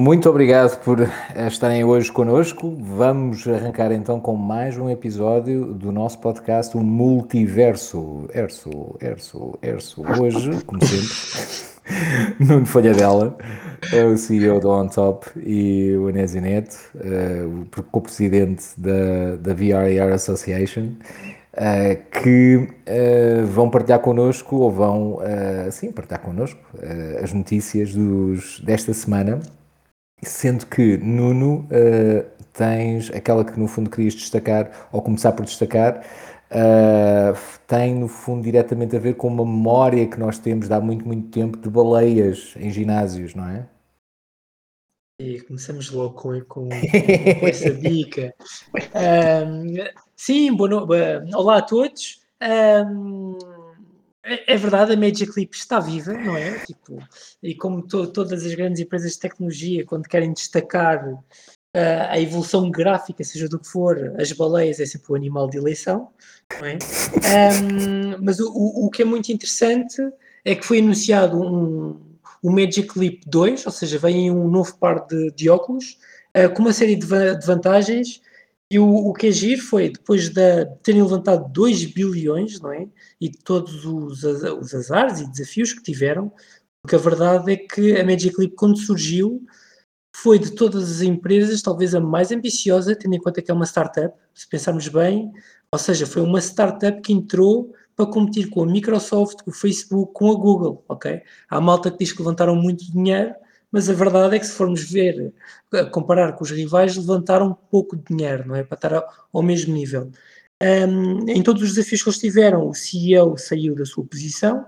muito obrigado por estarem hoje connosco. Vamos arrancar então com mais um episódio do nosso podcast, o Multiverso. Erso, Erso, Erso. Hoje, como sempre, Nuno Folhadela, é o CEO do On Top e o Anésio Neto, uh, o co-presidente da, da VRAR Association. Uh, que uh, vão partilhar connosco ou vão, uh, sim, partilhar connosco as notícias dos, desta semana, sendo que Nuno tens aquela que no fundo querias destacar ou começar por destacar. tem no fundo diretamente a ver com uma memória que nós temos de há muito, muito tempo de baleias em ginásios, não é? E começamos logo com, com, com essa dica. Um, sim, boa olá a todos. Um, é, é, verdade, a Magic Leap está viva, não é? Tipo, e como to, todas as grandes empresas de tecnologia, quando querem destacar uh, a evolução gráfica, seja do que for, as baleias é sempre o animal de eleição, não é? Um, mas o, o que é muito interessante é que foi anunciado um o Magic Leap 2, ou seja, vem um novo par de, de óculos uh, com uma série de, de vantagens. E o, o que é foi, depois de terem levantado 2 bilhões, não é? E todos os, os azares e desafios que tiveram, porque a verdade é que a Magic Leap, quando surgiu, foi de todas as empresas talvez a mais ambiciosa, tendo em conta que é uma startup, se pensarmos bem, ou seja, foi uma startup que entrou para competir com a Microsoft, com o Facebook, com a Google, ok? Há malta que diz que levantaram muito dinheiro, mas a verdade é que se formos ver, comparar com os rivais, levantaram pouco dinheiro, não é? Para estar ao mesmo nível. Um, em todos os desafios que eles tiveram, o CEO saiu da sua posição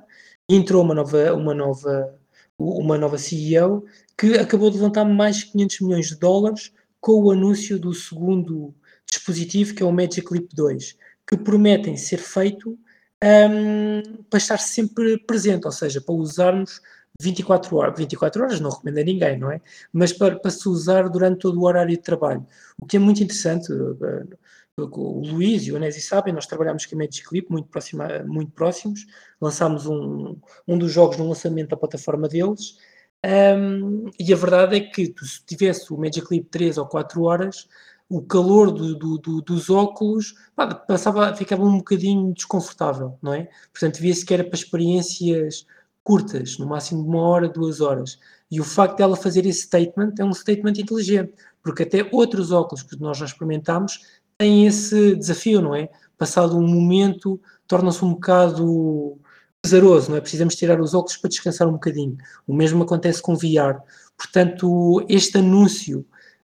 entrou uma nova, uma nova, uma nova CEO que acabou de levantar mais de 500 milhões de dólares com o anúncio do segundo dispositivo, que é o Magic Leap 2, que prometem ser feito um, para estar sempre presente, ou seja, para usarmos 24 horas, 24 horas não recomendo a ninguém, não é? Mas para, para se usar durante todo o horário de trabalho. O que é muito interessante, uh, o Luís e o Onésio sabem, nós trabalhamos com a Magic Clip muito, próxima, muito próximos, lançámos um, um dos jogos no lançamento da plataforma deles, um, e a verdade é que tu, se tivesse o Magic Clip 3 ou 4 horas, o calor do, do, do, dos óculos pá, passava, ficava um bocadinho desconfortável, não é? Portanto, via-se que era para experiências curtas, no máximo de uma hora, duas horas. E o facto dela fazer esse statement é um statement inteligente, porque até outros óculos que nós já experimentámos têm esse desafio, não é? Passado um momento, torna-se um bocado pesaroso, não é? Precisamos tirar os óculos para descansar um bocadinho. O mesmo acontece com VR. Portanto, este anúncio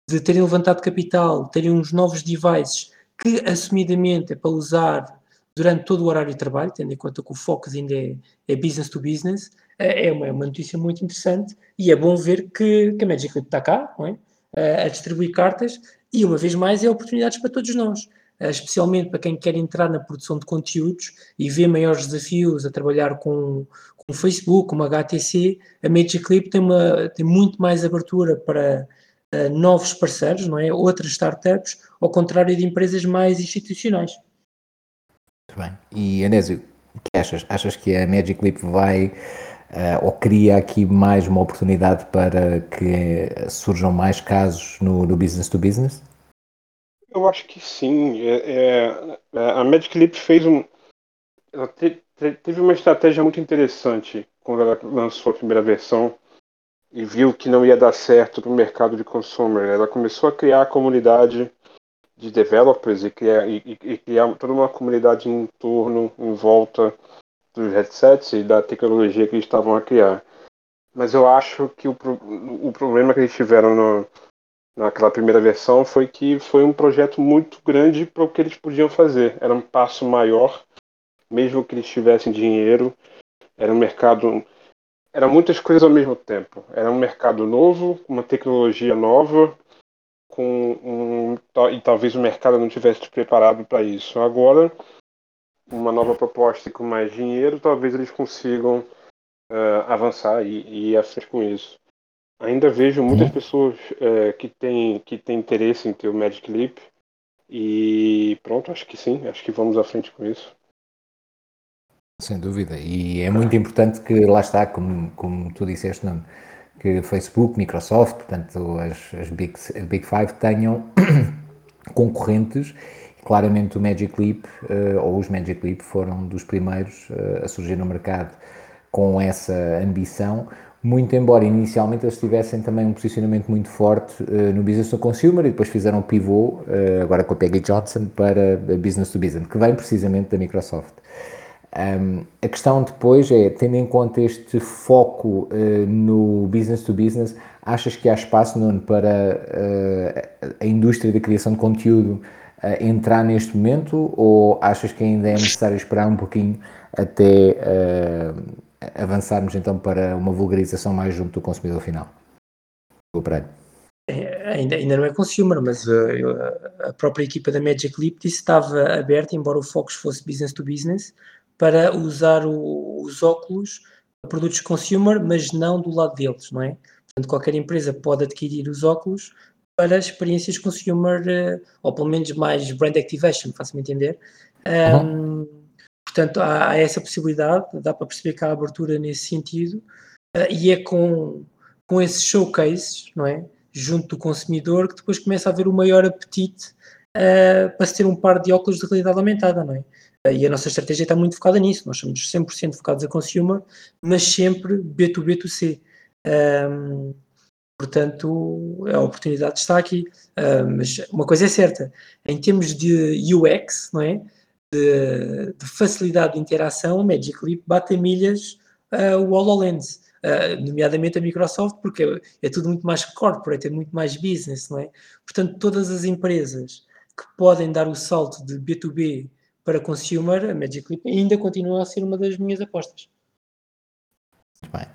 de terem levantado capital, terem uns novos devices que assumidamente é para usar durante todo o horário de trabalho, tendo em conta que o foco ainda é, é business to business, é, é uma, é uma, notícia muito interessante e é bom ver que, que a Magic Leap está cá, é? a distribuir cartas e, uma vez mais, é oportunidades para todos nós, especialmente para quem quer entrar na produção de conteúdos e vê maiores desafios a trabalhar com, com o Facebook, com a HTC, a Magic Leap tem, uma, tem muito mais abertura para uh, novos parceiros, não é? Outras startups, ao contrário de empresas mais institucionais. Muito bem. E Anésio, o que achas? Achas que a Magic Leap vai uh, ou cria aqui mais uma oportunidade para que surjam mais casos no, no business to business? Eu acho que sim. É, é, é a Magic Leap fez um. Ela te, te, teve uma estratégia muito interessante quando ela lançou a primeira versão e viu que não ia dar certo para o mercado de consumer. Ela começou a criar a comunidade de developers e criar, e, e criar toda uma comunidade em torno, em volta dos headsets e da tecnologia que eles estavam a criar. Mas eu acho que o, o problema que eles tiveram no, naquela primeira versão foi que foi um projeto muito grande para o que eles podiam fazer. Era um passo maior, mesmo que eles tivessem dinheiro. Era um mercado era muitas coisas ao mesmo tempo. Era um mercado novo, uma tecnologia nova, com um, e talvez o mercado não tivesse preparado para isso. Agora, uma nova proposta com mais dinheiro, talvez eles consigam uh, avançar e, e ir à frente com isso. Ainda vejo muitas uhum. pessoas uh, que têm que têm interesse em ter o Magic Leap e pronto, acho que sim, acho que vamos à frente com isso. Sem dúvida, e é muito importante que lá está, como, como tu disseste, não, que Facebook, Microsoft, portanto as, as, Big, Big Five tenham concorrentes. Claramente o Magic Leap, uh, ou os Magic Leap, foram dos primeiros uh, a surgir no mercado com essa ambição, muito embora inicialmente eles tivessem também um posicionamento muito forte uh, no business to consumer e depois fizeram um pivô, agora com a Peggy Johnson, para business to business, que vem precisamente da Microsoft. Um, a questão depois é, tendo em conta este foco uh, no business to business, achas que há espaço, Nuno, para uh, a indústria da criação de conteúdo uh, entrar neste momento? Ou achas que ainda é necessário esperar um pouquinho até avançarmos então para uma vulgarização mais junto do consumidor final? É, ainda, ainda não é consumer, mas a própria equipa da Magic Leap disse que estava aberta, embora o foco fosse business to business, para usar o, os óculos produtos consumer, mas não do lado deles, não é? Portanto, qualquer empresa pode adquirir os óculos para experiências consumer, uh, ou pelo menos mais brand activation, faço-me entender. Um, uhum. Portanto, há, há, essa possibilidade, dá para perceber que há abertura nesse sentido, uh, e é com, com esses showcases, não é? Junto do consumidor, que depois começa a haver o maior apetite uh, para se ter um par de óculos de realidade aumentada, não é? E a nossa estratégia está muito focada nisso. Nós somos 100% focados a consumer, mas sempre B2B2C. Um, portanto, a oportunidade está aqui. Um, mas uma coisa é certa: em termos de UX, não é? De, de facilidade de interação, o Magic Leap bate milhas uh, o HoloLens. Uh, nomeadamente a Microsoft, porque é, é, tudo muito mais corporate, é muito mais business, não é? Portanto, todas as empresas que podem dar o salto de B2B para consumer, a Magic Leap ainda continua a ser uma das minhas apostas. Muito bem.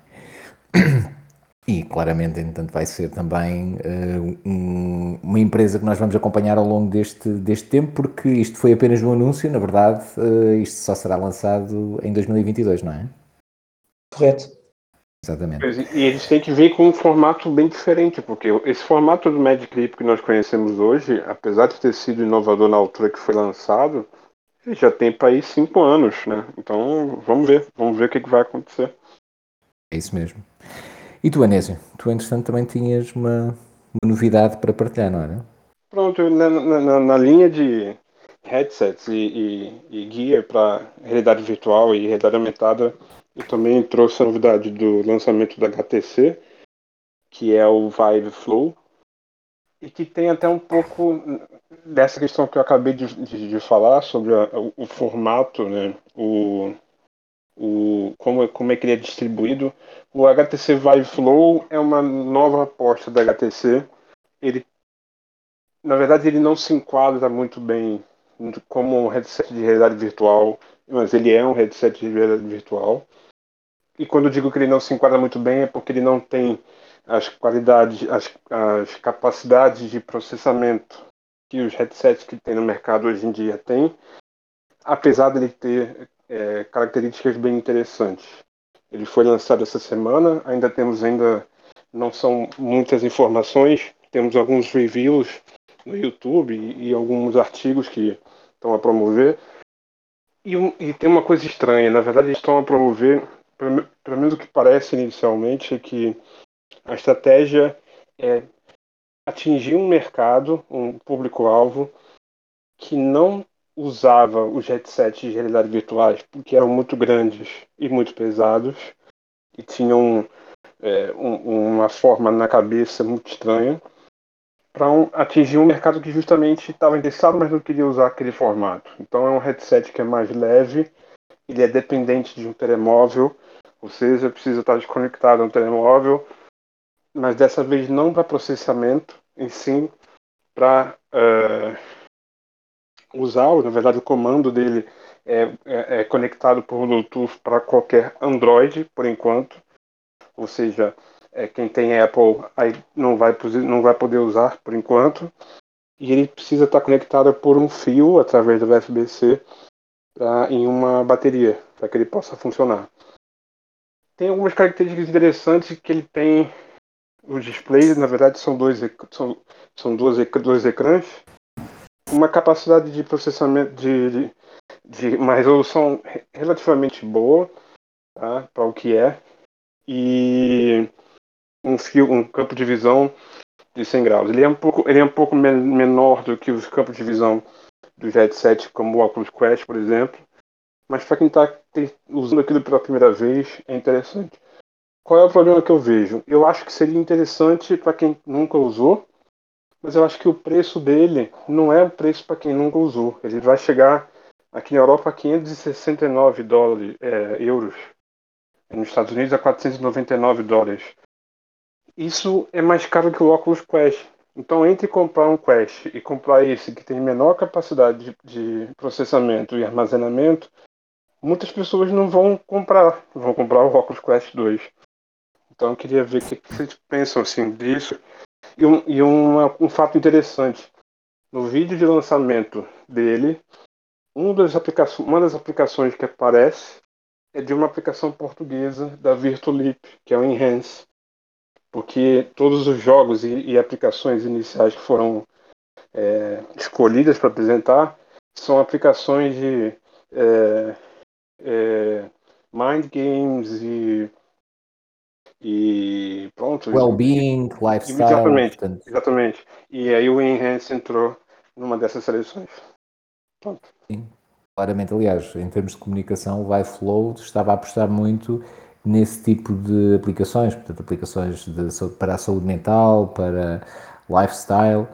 E claramente, entanto, vai ser também uh, um, uma empresa que nós vamos acompanhar ao longo deste, deste tempo, porque isto foi apenas um anúncio, na verdade, uh, isto só será lançado em 2022, não é? Correto. Exatamente. E eles têm que vir com um formato bem diferente, porque esse formato do Magic Leap que nós conhecemos hoje, apesar de ter sido inovador na altura que foi lançado, já tem para aí cinco anos, né? Então vamos ver, vamos ver o que, que vai acontecer. É isso mesmo. E tu, Anésio, tu entretanto também tinhas uma, uma novidade para partilhar, não era? Pronto, na, na, na linha de headsets e, e, e gear para realidade virtual e realidade aumentada, eu também trouxe a novidade do lançamento da HTC, que é o Vive Flow, e que tem até um pouco dessa questão que eu acabei de, de, de falar sobre a, o, o, formato, né? o, o, como, como é que ele é distribuído. O HTC Vive Flow é uma nova aposta da HTC. Ele, na verdade, ele não se enquadra muito bem como um headset de realidade virtual, mas ele é um headset de realidade virtual. E quando eu digo que ele não se enquadra muito bem é porque ele não tem as qualidades, as, as capacidades de processamento que os headsets que tem no mercado hoje em dia têm, apesar de ele ter é, características bem interessantes. Ele foi lançado essa semana, ainda temos ainda não são muitas informações, temos alguns reviews no YouTube e, e alguns artigos que estão a promover. E, e, tem uma coisa estranha, na verdade eles estão a promover, pelo menos o que parece inicialmente, é que a estratégia é atingir um mercado, um público-alvo, que não usava os headsets de realidade virtuais porque eram muito grandes e muito pesados e tinham é, um, uma forma na cabeça muito estranha para um, atingir um mercado que justamente estava interessado, mas não queria usar aquele formato. Então é um headset que é mais leve, ele é dependente de um telemóvel, ou seja, precisa estar desconectado a um telemóvel mas dessa vez não para processamento, em sim para uh, usar, na verdade o comando dele é, é, é conectado por Bluetooth para qualquer Android, por enquanto, ou seja, é, quem tem Apple aí não vai, não vai poder usar por enquanto, e ele precisa estar conectado por um fio através do USB-C em uma bateria, para que ele possa funcionar. Tem algumas características interessantes que ele tem os displays, na verdade, são dois, são, são duas, dois ecrãs. Uma capacidade de processamento de, de, de uma resolução relativamente boa tá, para o que é. E um fio, um campo de visão de 100 graus. Ele é um pouco, ele é um pouco menor do que os campos de visão dos headsets como o Oculus Quest, por exemplo. Mas para quem está usando aquilo pela primeira vez, é interessante. Qual é o problema que eu vejo? Eu acho que seria interessante para quem nunca usou, mas eu acho que o preço dele não é o preço para quem nunca usou. Ele vai chegar aqui na Europa a 569 dólares, é, euros. Nos Estados Unidos a 499 dólares. Isso é mais caro que o Oculus Quest. Então, entre comprar um Quest e comprar esse que tem menor capacidade de, de processamento e armazenamento, muitas pessoas não vão comprar, vão comprar o Oculus Quest 2. Então, eu queria ver o que, vocês pensam assim disso. E, um, e uma, um fato interessante: no vídeo de lançamento dele, um das uma das aplicações que aparece é de uma aplicação portuguesa da Virtualip, que é o Enhance. Porque todos os jogos e, e aplicações iniciais que foram é, escolhidas para apresentar são aplicações de é, é, mind games e e pronto. Well-being, lifestyle. Exatamente, portanto. exatamente. E aí o Enhance entrou numa dessas seleções. Pronto. Sim, claramente. Aliás, em termos de comunicação, o iFlow estava a apostar muito nesse tipo de aplicações, portanto, aplicações de, para a saúde mental, para lifestyle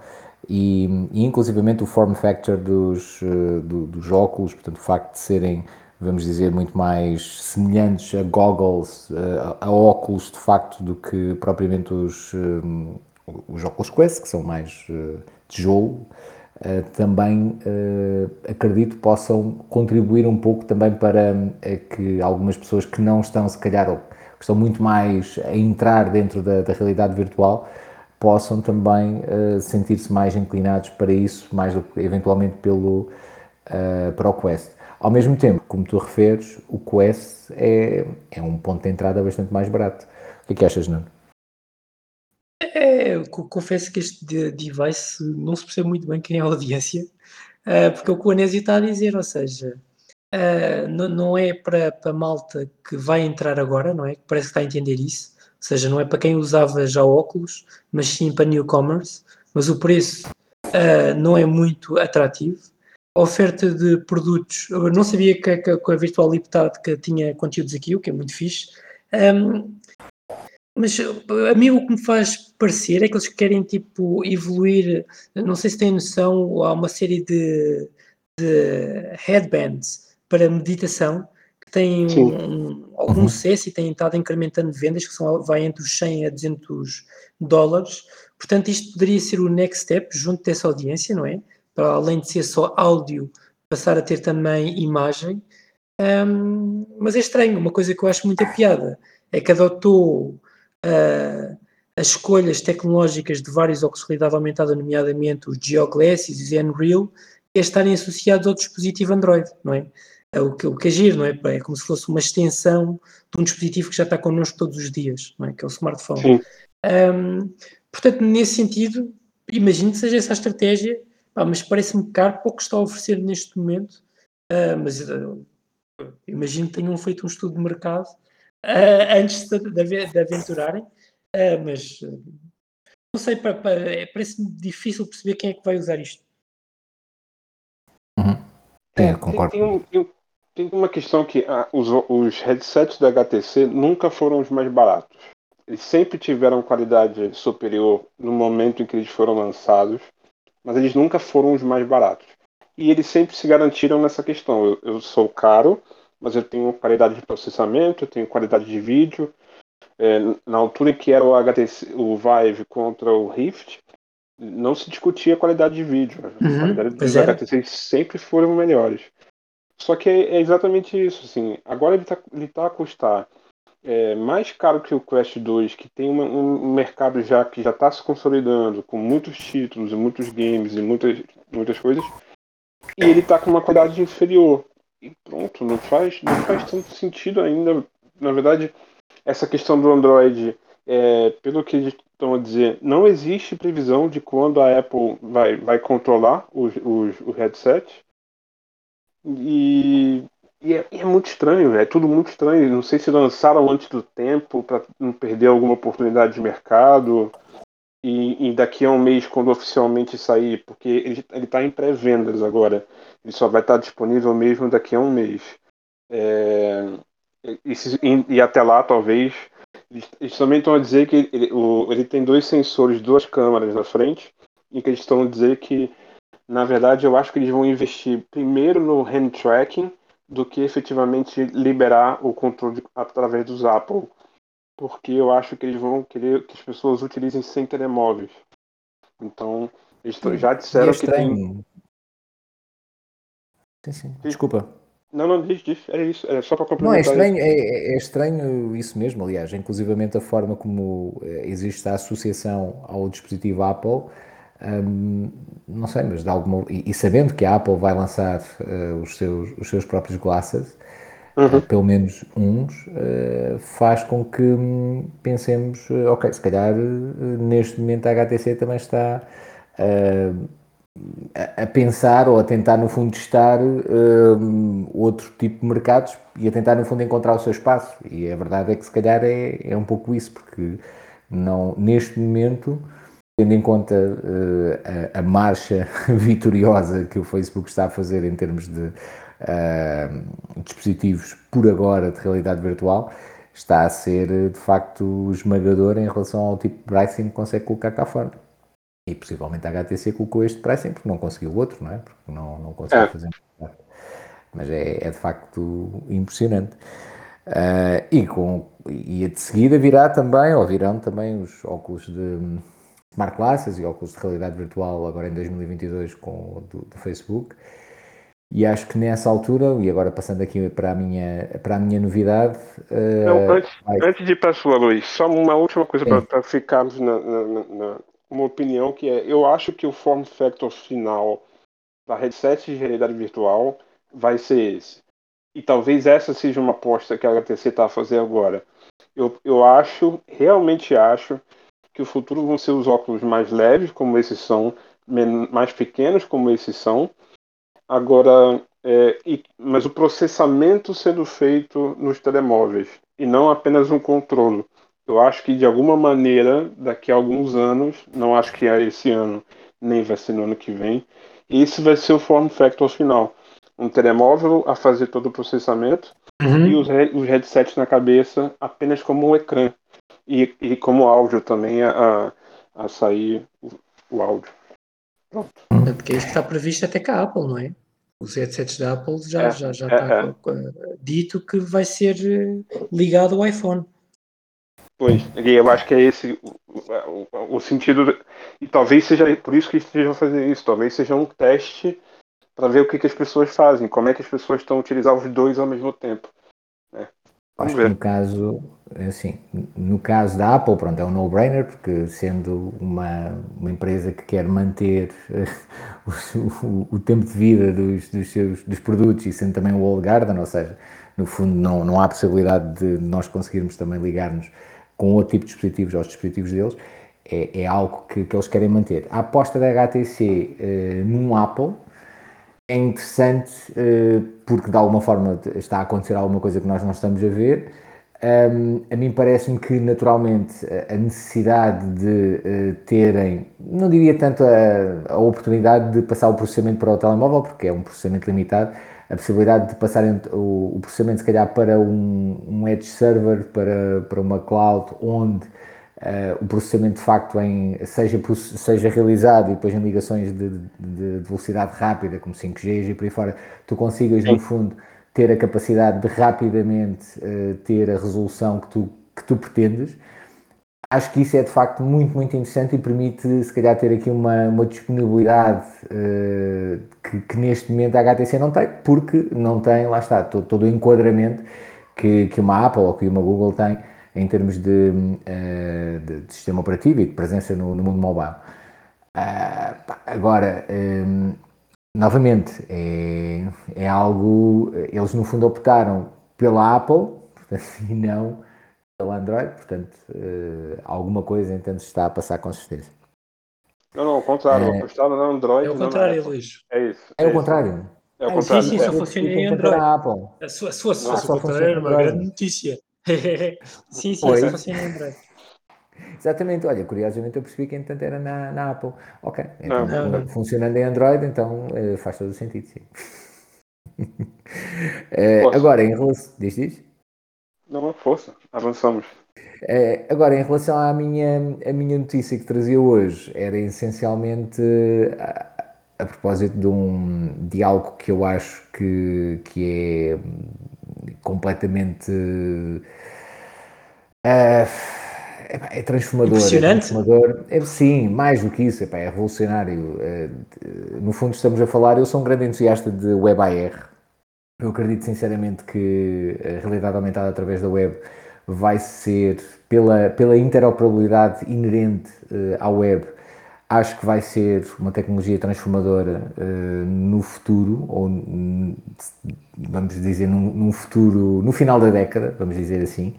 e, e inclusivamente o form factor dos, eh, do, dos óculos, portanto, o facto de serem vamos dizer, muito mais semelhantes a goggles, a, a óculos de facto, do que propriamente os, um, os óculos Quest, que são mais uh, tijolo, também acredito possam contribuir um pouco também para que algumas pessoas que não estão, se calhar, ou que estão muito mais a entrar dentro da, da realidade virtual, possam também sentir-se mais inclinados para isso, mais do que eventualmente pelo, para o Quest. Ao mesmo tempo, como tu referes, o Quest é, é um ponto de entrada bastante mais barato. O que é que achas, Nuno? É, confesso que este device não se percebe muito bem quem é a audiência, uh, porque é o que o Anésio está a dizer, ou seja, uh, não, é para, para malta que vai entrar agora, não é? Parece que está a entender isso, ou seja, não é para quem usava já óculos, mas sim para newcomers, mas o preço uh, não é muito atrativo oferta de produtos. Eu não sabia que, que, que a Virtual Liptad que tinha conteúdos aqui, o que é muito fixe. Um, mas a mim o que me faz parecer é que eles querem tipo evoluir, não sei se têm noção, há uma série de, de headbands para meditação que têm um, algum uhum. sucesso e têm estado incrementando vendas, que são, vai entre os 100 a 200 dólares. Portanto, isto poderia ser o next step junto dessa audiência, não é? Para além de ser só áudio, passar a ter também imagem. Um, mas é estranho, uma coisa que eu acho muita piada é que adotou uh, as escolhas tecnológicas de vários óculos de realidade aumentada, nomeadamente os GeoGlasses e os Unreal, é estarem associados ao dispositivo Android, não é? é o, que, o que é giro, não é? É como se fosse uma extensão de um dispositivo que já está connosco todos os dias, não é? Que é o smartphone. Um, portanto, nesse sentido, imagino que seja essa a estratégia ah, mas parece-me caro para o que está a oferecer neste momento. Uh, mas uh, imagino que tenham feito um estudo de mercado uh, antes de, de, de aventurarem. mas não sei, para, para, é, parece-me difícil perceber quem é que vai usar isto. Uhum. É, concordo. Tem, tem, tem, uma questão que ah, os, os headsets da HTC nunca foram os mais baratos. Eles sempre tiveram qualidade superior no momento em que eles foram lançados mas eles nunca foram os mais baratos. E eles sempre se garantiram nessa questão. Eu, eu sou caro, mas eu tenho qualidade de processamento, eu tenho qualidade de vídeo. É, na altura em que era o HTC, o Vive contra o Rift, não se discutia a qualidade de vídeo. Uhum, a qualidade dos é. HTC sempre foram melhores. Só que é, é exatamente isso. Assim, agora ele está ele tá a custar é, mais caro que o Quest 2, que tem um mercado já que já está se consolidando, com muitos títulos, muitos games e muitas, muitas coisas, e ele está com uma qualidade inferior. E pronto, não faz, não faz tanto sentido ainda. Na verdade, essa questão do Android, é, pelo que eles estão a dizer, não existe previsão de quando a Apple vai, vai controlar os, os, o headset. E E é, é, muito estranho, é tudo muito estranho. Não sei se lançaram antes do tempo para não perder alguma oportunidade de mercado. E, e, daqui a um mês, quando oficialmente sair, porque ele está em pré-vendas agora, ele só vai estar tá disponível mesmo daqui a um mês. É, e, e, até lá, talvez. Eles, eles também estão a dizer que ele, o, ele tem dois sensores, duas câmeras na frente, e que eles estão a dizer que, na verdade, eu acho que eles vão investir primeiro no hand tracking do que efetivamente liberar o controle através dos Apple, porque eu acho que eles vão querer que as pessoas utilizem sem telemóveis. Então, eles já disseram é que tem. Sim, sim. Desculpa. Não, não, diz, diz, é isso, é só para complementar. Não, é estranho, é, é, estranho isso mesmo, aliás, inclusivamente a forma como eh, existe a associação ao dispositivo Apple não sei, mas de alguma. E, e, sabendo que a Apple vai lançar uh, os, seus, os seus próprios glasses, uhum. uh, pelo menos uns, uh, faz com que um, pensemos, ok, se calhar neste momento a HTC também está a, a, pensar ou a tentar, no fundo, testar outro tipo de mercados e a tentar, no fundo, encontrar o seu espaço. E a verdade é que, se calhar, é, é um pouco isso, porque não, neste momento tendo em conta uh, a, a, marcha vitoriosa que o Facebook está a fazer em termos de uh, dispositivos por agora de realidade virtual, está a ser de facto esmagador em relação ao tipo de pricing que consegue colocar cá fora. E possivelmente a HTC colocou este pricing porque não conseguiu o outro, não é? Porque não, não conseguiu é. fazer. Mas é, é, de facto impressionante. Uh, e, com, e de seguida virá também, ou virão também os óculos de Smart Glasses e óculos de realidade virtual agora em 2022 com o do, do, Facebook. E acho que nessa altura, e agora passando aqui para a minha, para a minha novidade. Uh, Não, antes, vai... antes de ir para a sua, Luís, só uma última coisa para, para, ficarmos na, na, na, uma opinião que é: eu acho que o form factor final da headset de realidade virtual vai ser esse. E talvez essa seja uma aposta que a HTC está a fazer agora. Eu, eu acho, realmente acho, que o futuro vão ser os óculos mais leves, como esses são, mais pequenos, como esses são. Agora, é, e, mas o processamento sendo feito nos telemóveis e não apenas um controle. Eu acho que de alguma maneira, daqui a alguns anos, não acho que é esse ano, nem vai ser no ano que vem, esse vai ser o form factor final. Um telemóvel a fazer todo o processamento uhum. e os, os headsets na cabeça apenas como um ecrã e, e como áudio também a, a sair o, o áudio. Pronto. É porque isso está previsto até com a Apple, não é? Os headsets da Apple já, é, já, já é, está é. dito que vai ser eh, ligado ao iPhone. Pois, e eu acho que é esse o, o, o, sentido, e talvez seja por isso que estejam fazendo isso, talvez seja um teste para ver o que, que, as pessoas fazem, como é que as pessoas estão utilizando os dois ao mesmo tempo. Né? Acho que no caso, assim, no caso da Apple, pronto, é um no-brainer, porque sendo uma, uma empresa que quer manter o, o, o, tempo de vida dos, dos seus dos produtos e sendo também o Old Garden, ou seja, no fundo não, não há possibilidade de nós conseguirmos também ligar-nos com outro tipo de dispositivos aos dispositivos deles, é, é algo que, que eles querem manter. A aposta da HTC eh, num Apple é interessante uh, porque de alguma forma está a acontecer alguma coisa que nós não estamos a ver. Um, a mim parece-me que naturalmente a necessidade de uh, terem, não diria tanto a, a, oportunidade de passar o processamento para o telemóvel, porque é um processamento limitado, a possibilidade de passar o, o processamento se calhar para um, um edge server, para, para uma cloud, onde Uh, o processamento de facto em, seja, seja realizado e depois em ligações de, de, velocidade rápida, como 5G e por aí fora, tu consigas Sim. no fundo ter a capacidade de rapidamente uh, ter a resolução que tu, que tu pretendes. Acho que isso é de facto muito, muito interessante e permite se calhar ter aqui uma, uma disponibilidade uh, que, que, neste momento a HTC não tem, porque não tem, lá está, todo, todo o enquadramento que, que uma Apple ou que uma Google tem em termos de, uh, de, de, sistema operativo e de presença no, no mundo mobile. Uh, agora, novamente, é, é algo. Eles no fundo optaram pela Apple portanto, e não pela Android, portanto, uh, alguma coisa então se está a passar com certeza. Não, não, ao contrário, é, apostaram na Android. É o contrário, Luís. É isso. É, é o contrário. É o Ah, contrário. sim, sim, só funciona em a Android. Apple. Android. grande notícia. sim, sim, Pois. só funciona em Android. Exatamente, olha, curiosamente eu percebi que entretanto era na, na Apple. Ok, então Não, não. funcionando em Android, então eh, faz todo o sentido, sim. Posso? agora, em relação. Diz, diz? Não, força. Avançamos. Eh, agora, em relação à minha, a minha notícia que trazia hoje, era essencialmente a, a propósito de, um, de algo que eu acho que, que é completamente. eh, epá, é transformador. Impressionante. É transformador. É, sim, mais do que isso, é revolucionário. Eh, de- no fundo, estamos a falar. Eu sou um grande entusiasta de WebAR. Eu acredito sinceramente que a realidade aumentada através da web vai ser, pela, pela interoperabilidade inerente eh, à web, acho que vai ser uma tecnologia transformadora eh, no futuro, ou vamos dizer, num, num futuro, no final da década, vamos dizer assim.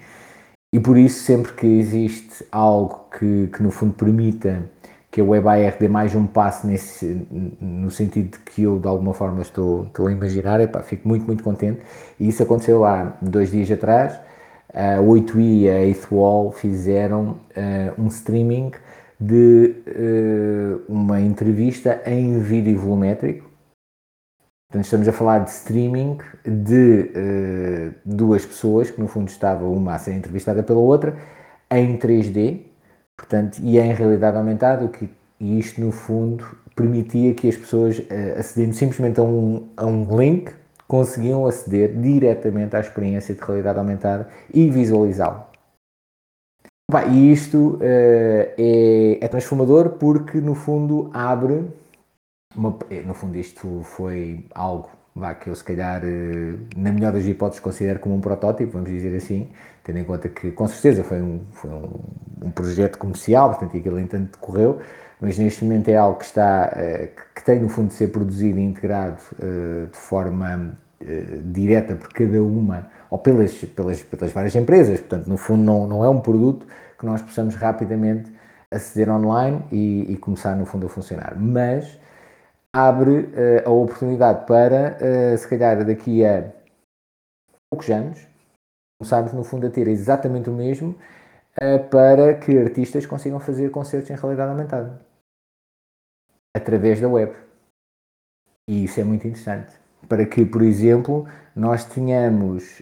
E por isso, sempre que existe algo que, que no fundo permita que a WebAR dê mais um passo nesse, no sentido de que eu de alguma forma estou, estou a imaginar, epá, fico muito, muito contente. E isso aconteceu há dois dias atrás. A 8i e a 8 Wall fizeram eh, um streaming de eh, uma entrevista em vídeo volumétrico. Portanto, estamos a falar de streaming de eh, duas pessoas que, no fundo, estavam uma a ser entrevistada pela outra em 3D, portanto, e em realidade aumentada, que e isto, no fundo, permitia que as pessoas, eh, acedendo simplesmente a um, a um link, conseguiam aceder diretamente à experiência de realidade aumentada e visualizá-lo. Pá, E isto eh, é, é transformador porque, no fundo, abre uma- eh, no fundo, isto foi algo vá, que eu, se calhar, eh, na melhor das hipóteses, considero como um protótipo, vamos dizer assim, tendo em conta que, com certeza, foi um, foi um, um projeto comercial, portanto, aquilo entanto decorreu, mas neste momento é algo que está, eh, que- tem, no fundo, de ser produzido e integrado de forma direta por cada uma, ou pelas, pelas, pelas várias empresas, portanto, no fundo, não, não é um produto que nós possamos rapidamente aceder online e, e começar, no fundo, a funcionar. Mas abre eh, a oportunidade para, eh, se calhar daqui a poucos anos, começarmos no fundo a ter exatamente o mesmo eh, para que artistas consigam fazer concertos em realidade aumentada através da web. E isso é muito interessante. Para que, por exemplo, nós tenhamos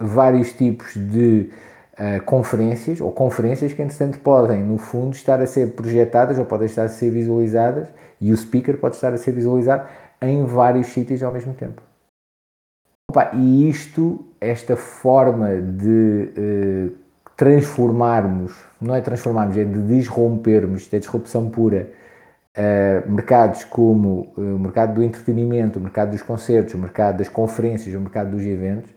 vários tipos de eh, conferências ou conferências que, entretanto, podem, no fundo, estar a ser projetadas ou podem estar a ser visualizadas e o speaker pode estar a ser visualizado em vários sítios ao mesmo tempo. Opa, e isto, esta forma de eh, transformarmos, não é transformarmos, é de desrompermos, é disrupção pura, eh, mercados como o mercado do entretenimento, o mercado dos concertos, o mercado das conferências, o mercado dos eventos,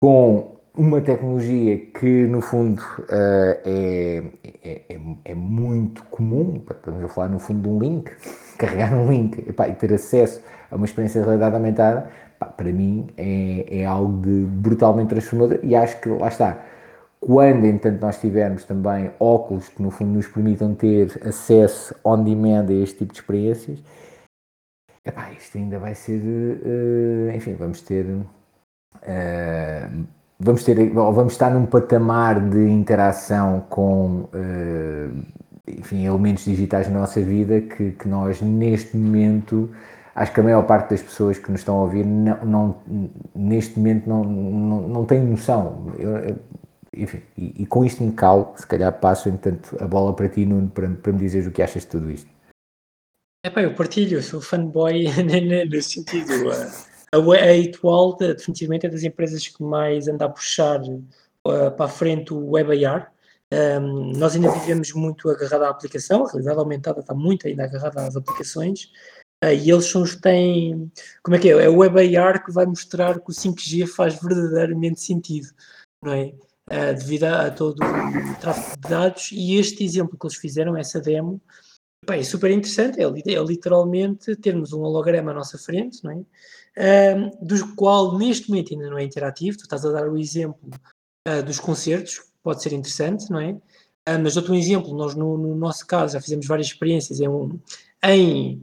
com uma tecnologia que no fundo eh, é, é, é, é muito comum, estamos a falar no fundo de um link, carregar um link epá, e ter acesso a uma experiência de realidade aumentada, pá, para mim é, é algo de brutalmente transformador e acho que lá está. Quando, entanto, nós tivermos também óculos que, no fundo, nos permitam ter acesso on demand a este tipo de experiências, epá, isto ainda vai ser. eh, enfim, vamos ter. eh, vamos ter. Vamos estar num patamar de interação com. eh, enfim, elementos digitais na nossa vida que, que nós, neste momento, acho que a maior parte das pessoas que nos estão a ouvir, não, não- neste momento, não, não, não tem noção. Eu- enfim, e, e com isto me calo, se calhar passo, entanto, a bola para ti, Nuno, para, para me dizeres o que achas de tudo isto. Epá, eu partilho, sou fanboy nesse sentido. A, a 8Wall definitivamente é das empresas que mais anda a puxar uh, para a frente o WebAR. Um, nós ainda vivemos muito agarrado à aplicação, a realidade aumentada está muito ainda agarrada às aplicações, uh, e eles são os que têm, como é que é? É o WebAR que vai mostrar que o 5G faz verdadeiramente sentido, não é? Uh, devido a, a todo o tráfego de dados, e este exemplo que eles fizeram, essa demo, É super interessante, é, é literalmente termos um holograma à nossa frente, não é? Ahm, do qual neste momento ainda não é interativo, tu estás a dar o exemplo ah, dos concertos, pode ser interessante, não é? Ah, mas dou-te um exemplo, nós no, no nosso caso já fizemos várias experiências em, um- em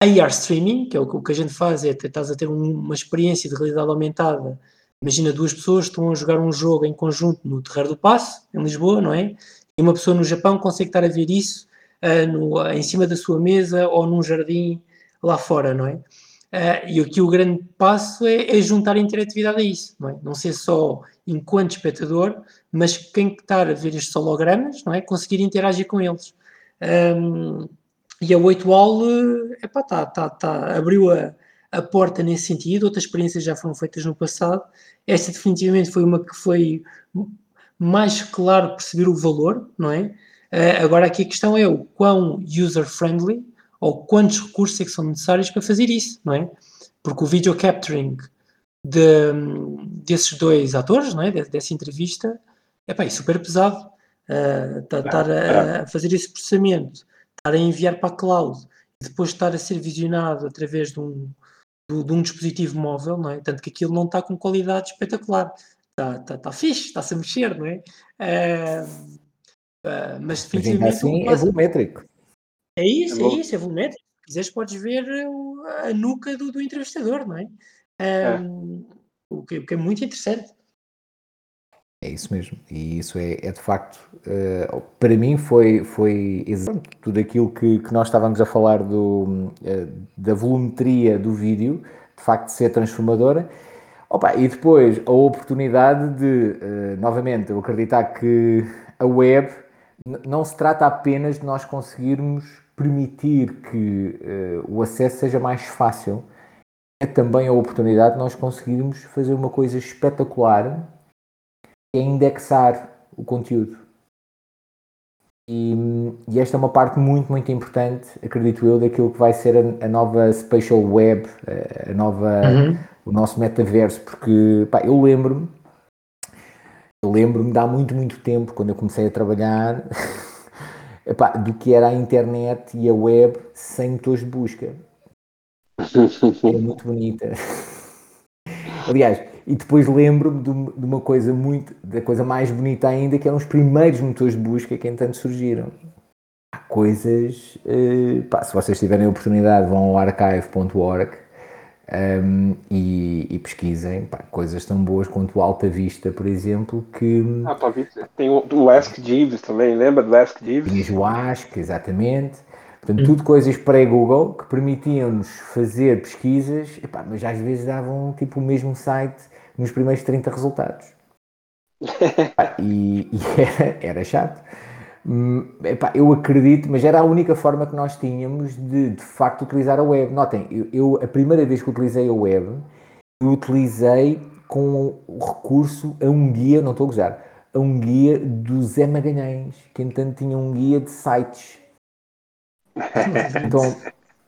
AR streaming, que é o o que a gente faz, é estás a ter um, uma experiência de realidade aumentada. Imagina duas pessoas estão a jogar um jogo em conjunto no Terreiro do Passo, em Lisboa, não é? E uma pessoa no Japão consegue estar a ver isso uh, no, em cima da sua mesa ou num jardim lá fora, não é? Uh, e aqui o grande passo é, é, juntar a interatividade a isso, não é? Não ser só enquanto espectador, mas quem está a ver estes hologramas, não é? Conseguir interagir com eles. Um, e a 8 Wall, epá, tá, tá, tá, abriu a, a porta nesse sentido, outras experiências já foram feitas no passado. Esta definitivamente foi uma que foi mais claro perceber o valor, não é? Uh, agora aqui a questão é o quão user-friendly ou quantos recursos é que são necessários para fazer isso, não é? Porque o video capturing de, desses dois atores, não é? Dessa entrevista, é pá, é super pesado. Estar uh, a, a, fazer esse processamento, estar a enviar para a cloud e depois estar a ser visionado através de um, de, um dispositivo móvel, não é? Tanto que aquilo não está com qualidade espetacular. Está, está, está fixe, está-se a mexer, não é? Uh, uh, mas definitivamente. Mas assim, é volumétrico. É isso, é, é isso, é volumétrico. Se quiseres, podes ver a nuca do, do entrevistador, não é? é. O, que, o, que, é muito interessante. É isso mesmo, e isso é, é de facto, uh, para mim foi, foi exatamente tudo aquilo que, que nós estávamos a falar do, uh, da volumetria do vídeo, de facto de ser transformadora, Opa, e depois a oportunidade de, uh, novamente, eu acreditar que a web não se trata apenas de nós conseguirmos permitir que uh, o acesso seja mais fácil, é também a oportunidade de nós conseguirmos fazer uma coisa espetacular que é indexar o conteúdo. E, e, esta é uma parte muito, muito importante, acredito eu, daquilo que vai ser a, a nova Spatial Web, a, a nova, uhum. o nosso metaverso, porque pá, eu lembro-me, eu lembro-me de há muito, muito tempo, quando eu comecei a trabalhar, epá, do que era a internet e a web sem motores de busca. É muito bonita. Aliás, e depois lembro-me de, uma coisa muito, da coisa mais bonita ainda, que eram os primeiros motores de busca que entanto surgiram. Há coisas, uh, pá, se vocês tiverem a oportunidade, vão ao archive.org um, e, e, pesquisem pá, coisas tão boas quanto o Alta Vista, por exemplo, que... Ah, tem o, o Ask Jeeves também, lembra do Ask Jeeves? Tinhas o Ask, exatamente. Portanto, hum. tudo coisas pré-Google que permitiam-nos fazer pesquisas, epá, mas às vezes davam tipo o mesmo site nos primeiros 30 resultados. e, e era, era chato. Hum, epá, eu acredito, mas era a única forma que nós tínhamos de de facto utilizar a web. Notem, eu, eu a primeira vez que utilizei a web, eu utilizei com o recurso a um guia, não estou a gozar, a um guia do Zé Magalhães, que entanto tinha um guia de sites. então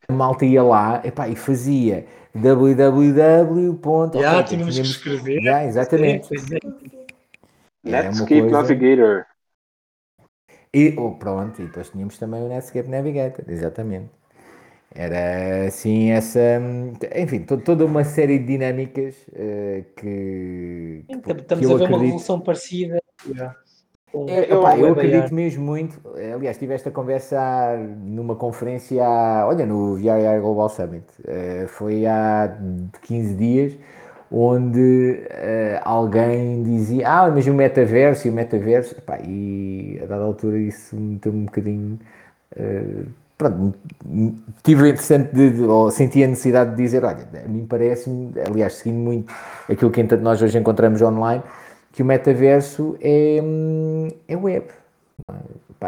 a malta ia lá epá, e fazia www. Já okay, tínhamos que escrever. Já, exatamente. É, Netscape coisa... Navigator. E oh, pronto, e depois tínhamos também o Netscape Navigator, exatamente. Era assim essa. Enfim, to, toda uma série de dinâmicas uh, que, que. Estamos que a ver acredito... uma revolução parecida. Yeah. É, opa, eu acredito mesmo muito. Aliás, tive esta conversa numa conferência, olha, no VRR Global Summit. Uh, foi há 15 dias, onde uh, alguém dizia: Ah, mas o metaverso e o metaverso. Epá, e a dada altura isso me deu um bocadinho. Uh, pronto, tive interessante de, ou senti a necessidade de dizer: Olha, a mim parece-me, aliás, seguindo muito aquilo que nós hoje encontramos online que o metaverso é, é web.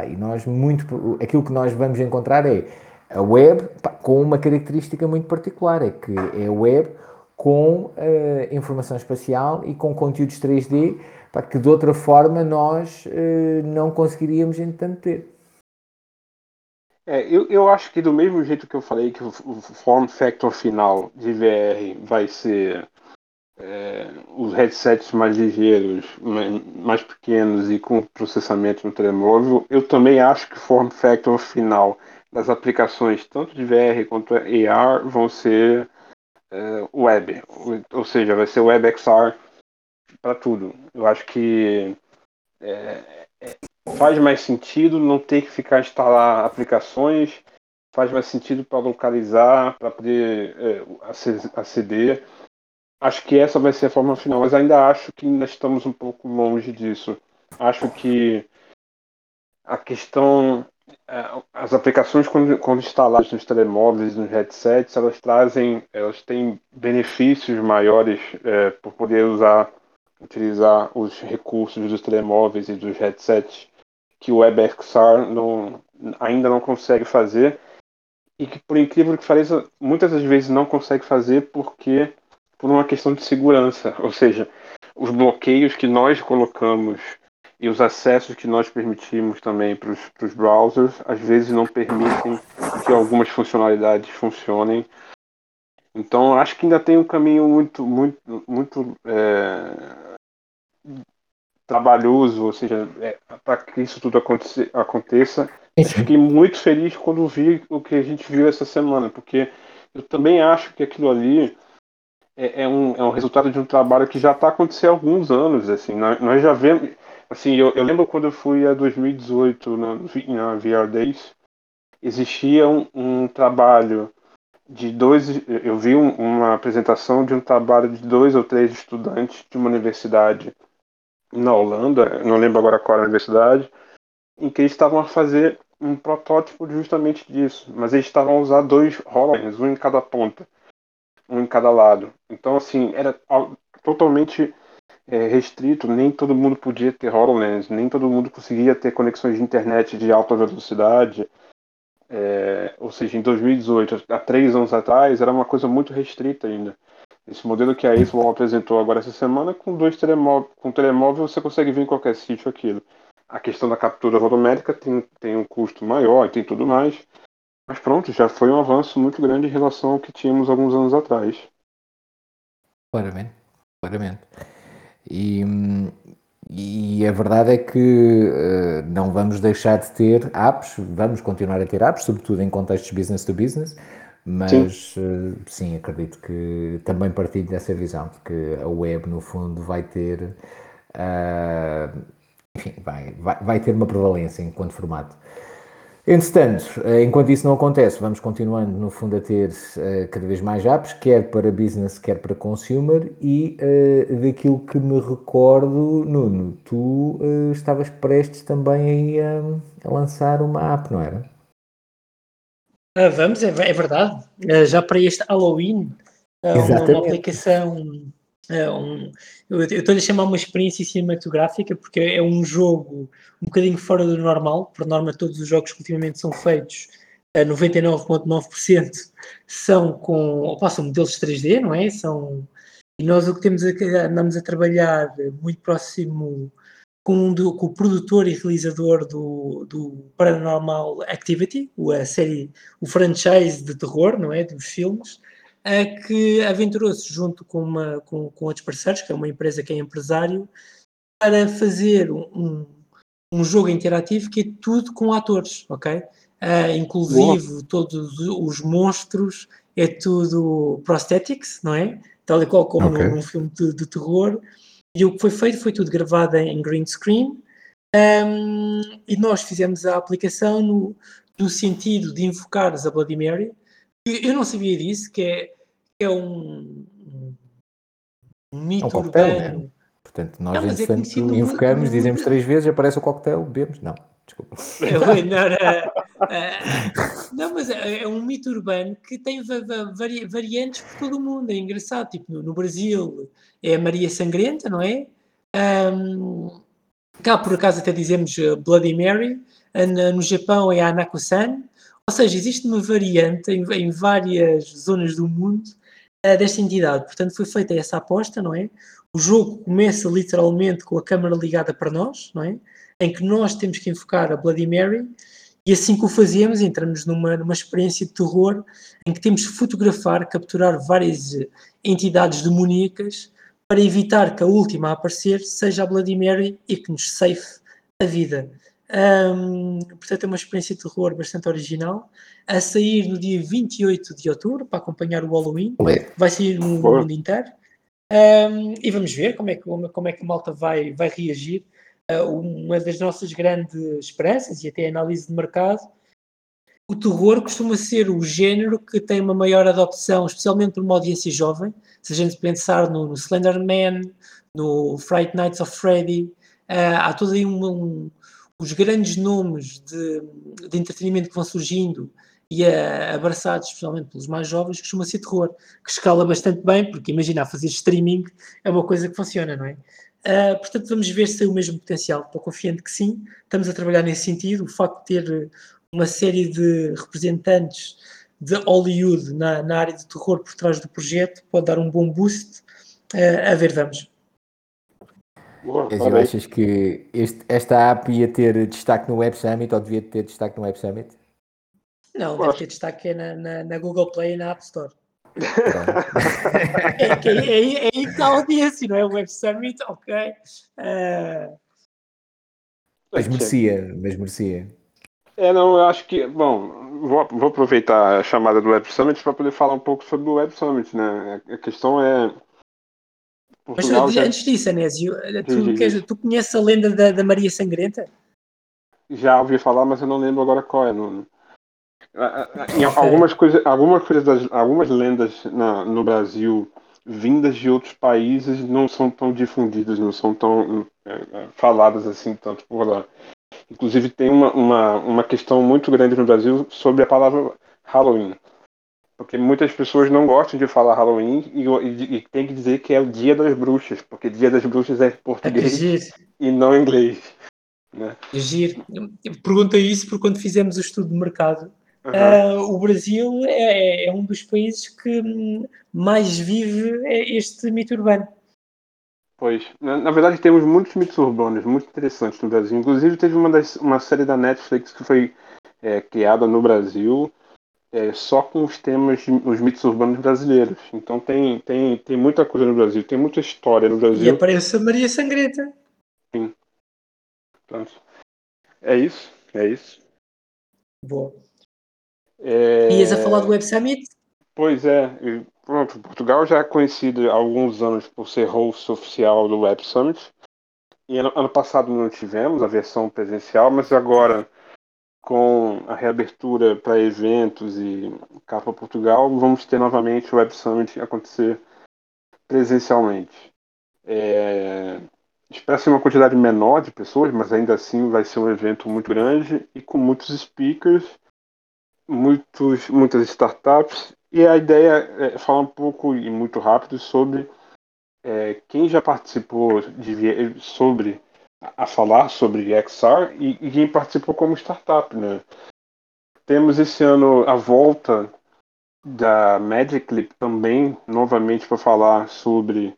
E nós muito aquilo que nós vamos encontrar é a web pá, com uma característica muito particular, é que é web com uh, informação espacial e com conteúdos 3D pá, que de outra forma nós uh, não conseguiríamos entanto ter. É, eu, eu acho que do mesmo jeito que eu falei que o form factor final de VR vai ser é, os headsets mais ligeiros, mais pequenos e com processamento no telemóvel, eu também acho que o form factor final das aplicações, tanto de VR quanto AR, vão ser é, web, ou seja, vai ser web XR para tudo. Eu acho que é, faz mais sentido não ter que ficar instalar aplicações, faz mais sentido para localizar, para poder é, aceder. Acho que essa vai ser a forma final, mas ainda acho que ainda estamos um pouco longe disso. Acho que a questão, as aplicações quando, quando instaladas nos telemóveis, nos headsets, elas trazem, elas têm benefícios maiores é, por poder usar, utilizar os recursos dos telemóveis e dos headsets que o WebXR não, ainda não consegue fazer e que, por incrível que pareça, muitas das vezes não consegue fazer porque por uma questão de segurança, ou seja, os bloqueios que nós colocamos e os acessos que nós permitimos também para os browsers, às vezes não permitem que algumas funcionalidades funcionem. Então, acho que ainda tem um caminho muito, muito, muito é, trabalhoso, ou seja, é, para que isso tudo aconteça. aconteça. Fiquei muito feliz quando vi o que a gente viu essa semana, porque eu também acho que aquilo ali é, é, um, é um resultado de um trabalho que já está acontecendo há alguns anos. Assim, nós, nós já vemos. Assim, eu, eu, lembro quando eu fui a 2018 na, na VR Days, existia um, um trabalho de dois. Eu vi um, uma apresentação de um trabalho de dois ou três estudantes de uma universidade na Holanda, não lembro agora qual era a universidade, em que eles estavam a fazer um protótipo justamente disso, mas eles estavam a usar dois HoloLens, um em cada ponta um em cada lado. Então, assim, era totalmente é, restrito, nem todo mundo podia ter HoloLens, nem todo mundo conseguia ter conexões de internet de alta velocidade. É, ou seja, em 2018, há três anos atrás, era uma coisa muito restrita ainda. Esse modelo que a Apple apresentou agora essa semana, com dois telemóveis, com telemóvel você consegue ver em qualquer sítio aquilo. A questão da captura volumétrica tem, tem um custo maior e tem tudo mais, mas pronto, já foi um avanço muito grande em relação ao que tínhamos alguns anos atrás. Claramente, claramente. E, e a verdade é que uh, não vamos deixar de ter apps, vamos continuar a ter apps, sobretudo em contextos business to business, mas sim, uh, sim acredito que também partilho dessa visão, de que a web, no fundo, vai ter. Uh, enfim, vai, vai, vai ter uma prevalência enquanto formato. Entretanto, eh, enquanto isso não acontece, vamos continuando, no fundo, a ter uh, cada vez mais apps, quer para business, quer para consumer, e uh, daquilo que me recordo, Nuno, tu uh, estavas prestes também a, a, lançar uma app, não era? Ah, vamos, é, é verdade. já para este Halloween, uma, uma aplicação é um, eu estou-lhe a chamar uma experiência cinematográfica porque é um jogo um bocadinho fora do normal. Por norma, todos os jogos que ultimamente são feitos, a 99,9% são com, opa, são modelos 3D, não é? São, e nós o que temos a, andamos a trabalhar muito próximo com, do, com o produtor e realizador do, do Paranormal Activity, a série, o franchise de terror, não é? Dos filmes a que aventurou-se junto com, uma, com, com outros parceiros, que é uma empresa que é empresário, para fazer um, um jogo interativo que é tudo com atores, ok? Uh, inclusive todos os monstros é tudo prosthetics, não é? Tal e qual como okay. num, num, filme de, de, terror. E o que foi feito foi tudo gravado em green screen. Um, e nós fizemos a aplicação no, no sentido de invocar a Bloody Mary, eu não sabia disso, que é, é um, um mito é um coquetel, urbano. Né? Portanto, nós, não, entretanto, é invocamos, muito... dizemos três vezes, aparece o coquetel, bebemos. Não, desculpa. Não, não, não, mas é, é um mito urbano que tem vari, variantes por todo o mundo. É engraçado. Tipo, no, no Brasil é a Maria Sangrenta, não é? Um, cá, por acaso, até dizemos Bloody Mary. No Japão é a Anako-san. Ou seja, existe uma variante em, em várias zonas do mundo desta entidade. Portanto, foi feita essa aposta, não é? O jogo começa literalmente com a câmera ligada para nós, não é? Em que nós temos que enfocar a Bloody Mary e assim que o fazemos, entramos numa, numa experiência de terror em que temos que fotografar, capturar várias entidades demoníacas para evitar que a última a aparecer seja a Bloody Mary e que nos safe a vida. Um, portanto, é uma experiência de terror bastante original. A sair no dia 28 de outubro, para acompanhar o Halloween. Vai sair no mundo inteiro. Um, e vamos ver como é que, como é que a malta vai, vai reagir. Uh, uma das nossas grandes esperanças, e até análise de mercado, o terror costuma ser o género que tem uma maior adopção, especialmente por uma audiência jovem. Se a gente pensar no, no Slender Man, no Fright Nights of Freddy, uh, há todo aí um, um, os grandes nomes de, de entretenimento que vão surgindo e uh, abraçados especialmente pelos mais jovens, costuma ser terror, que escala bastante bem, porque imagina, fazer streaming é uma coisa que funciona, não é? Uh, portanto, vamos ver se tem o mesmo potencial. Estou confiante que sim, estamos a trabalhar nesse sentido. O facto de ter uma série de representantes de Hollywood na, na área de terror por trás do projeto pode dar um bom boost. Uh, a ver, vamos. Boa, Mas achas que este, esta app ia ter destaque no Web Summit ou devia ter destaque no Web Summit? Não, deve ter destaque na, na, na, Google Play e na App Store. é, é, é, é, aí que está a audiência, não é? O Web Summit, ok. Uh... Mas merecia, mas merecia. É, não, eu acho que, bom, vou, vou aproveitar a chamada do Web Summit para poder falar um pouco sobre o Web Summit, né? A questão é. Portugal Mas já... antes disso, Anésio, tu, queres, tu conheces a lenda da, da, Maria Sangrenta? Já ouvi falar, mas eu não lembro agora qual é. Não... Em algumas coisas, algumas coisas, algumas lendas na, no Brasil vindas de outros países não são tão difundidas, não são tão é faladas assim tanto por lá. Inclusive tem uma, uma, uma questão muito grande no Brasil sobre a palavra Halloween. Porque muitas pessoas não gostam de falar Halloween e, e, e tem que dizer que é o Dia das Bruxas, porque Dia das Bruxas é português é e não inglês. Né? Giro. Pergunta isso porque quando fizemos o estudo de mercado, uhum. uh, o Brasil é, é, um dos países que mais vive este mito urbano. Pois, na, na, verdade temos muitos mitos urbanos muito interessantes no Brasil. Inclusive teve uma, das, uma série da Netflix que foi é, criada no Brasil é, só com os temas, os mitos urbanos brasileiros. Então tem, tem, tem muita coisa no Brasil, tem muita história no Brasil. E aparece a Maria Sangrenta. Sim. Pronto. É isso, é isso. Boa. É... Ias a falar do Web Summit? Pois é, pronto, Portugal já é conhecido há alguns anos por ser host oficial do Web Summit. E ano, ano passado não tivemos a versão presencial, mas agora com a reabertura para eventos e Capa Portugal, vamos ter novamente o Web Summit acontecer presencialmente. É, espera ser uma quantidade menor de pessoas, mas ainda assim vai ser um evento muito grande e com muitos speakers, muitos, muitas startups e a ideia é falar um pouco e muito rápido sobre é, quem já participou de, sobre a falar sobre XR e, e, quem participou como startup, né? Temos esse ano a volta da Magic também novamente para falar sobre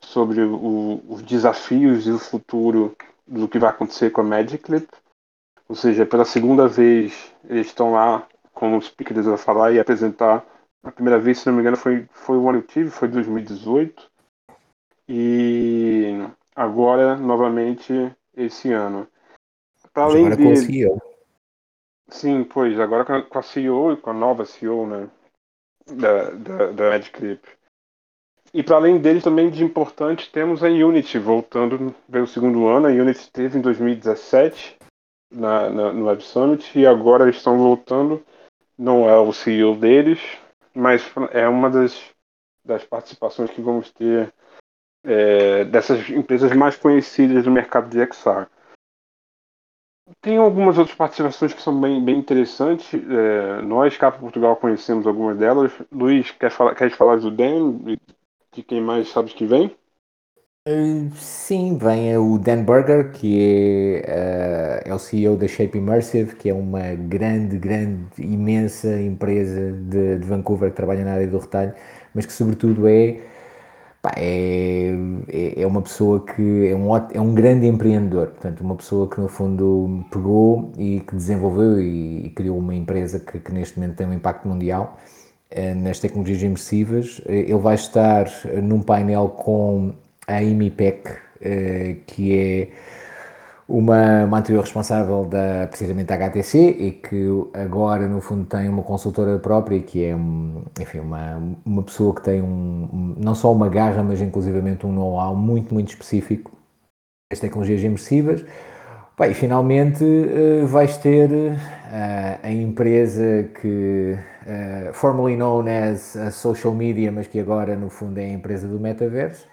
sobre o, os desafios e o futuro do que vai acontecer com a Magic Ou seja, pela segunda vez eles estão lá como speakers a falar e apresentar a primeira vez, se não me engano, foi, foi o ano que tive, foi 2018. E agora, novamente, esse ano. Para além agora de... com a CEO. Sim, pois, agora com a CEO e com a nova CEO, né? Da, da, da. E para além dele, também de importante, temos a Unity voltando pelo segundo ano. A Unity teve em 2017 na, na, no Web Summit e agora eles estão voltando. Não é o CEO deles, mas é uma das, das participações que vamos ter é, dessas empresas mais conhecidas no mercado de XR. Tem algumas outras participações que são bem, bem interessantes. É, nós, Capa Portugal, conhecemos algumas delas. Luiz, quer falar, quer falar do Dan? De quem mais sabes que vem? Uh, sim, vem o Dan Burger, que é, uh, é, o CEO da Shape Immersive, que é uma grande, grande, imensa empresa de, de, Vancouver que trabalha na área do retalho, mas que sobretudo é, pá, é, é, é, uma pessoa que é um, é um grande empreendedor, portanto, uma pessoa que no fundo pegou e que desenvolveu e, e criou uma empresa que, que, neste momento tem um impacto mundial uh, nas tecnologias imersivas. Ele vai estar num painel com a IMIPEC, eh, que é uma, uma anterior responsável da, precisamente da HTC e que agora no fundo tem uma consultora própria que é enfim, uma, uma pessoa que tem um, não só uma garra mas inclusivamente um know-how muito muito específico das tecnologias imersivas. Bem, finalmente uh, vais ter uh, a empresa que, uh, formerly known as a social media, mas que agora no fundo é a empresa do metaverso,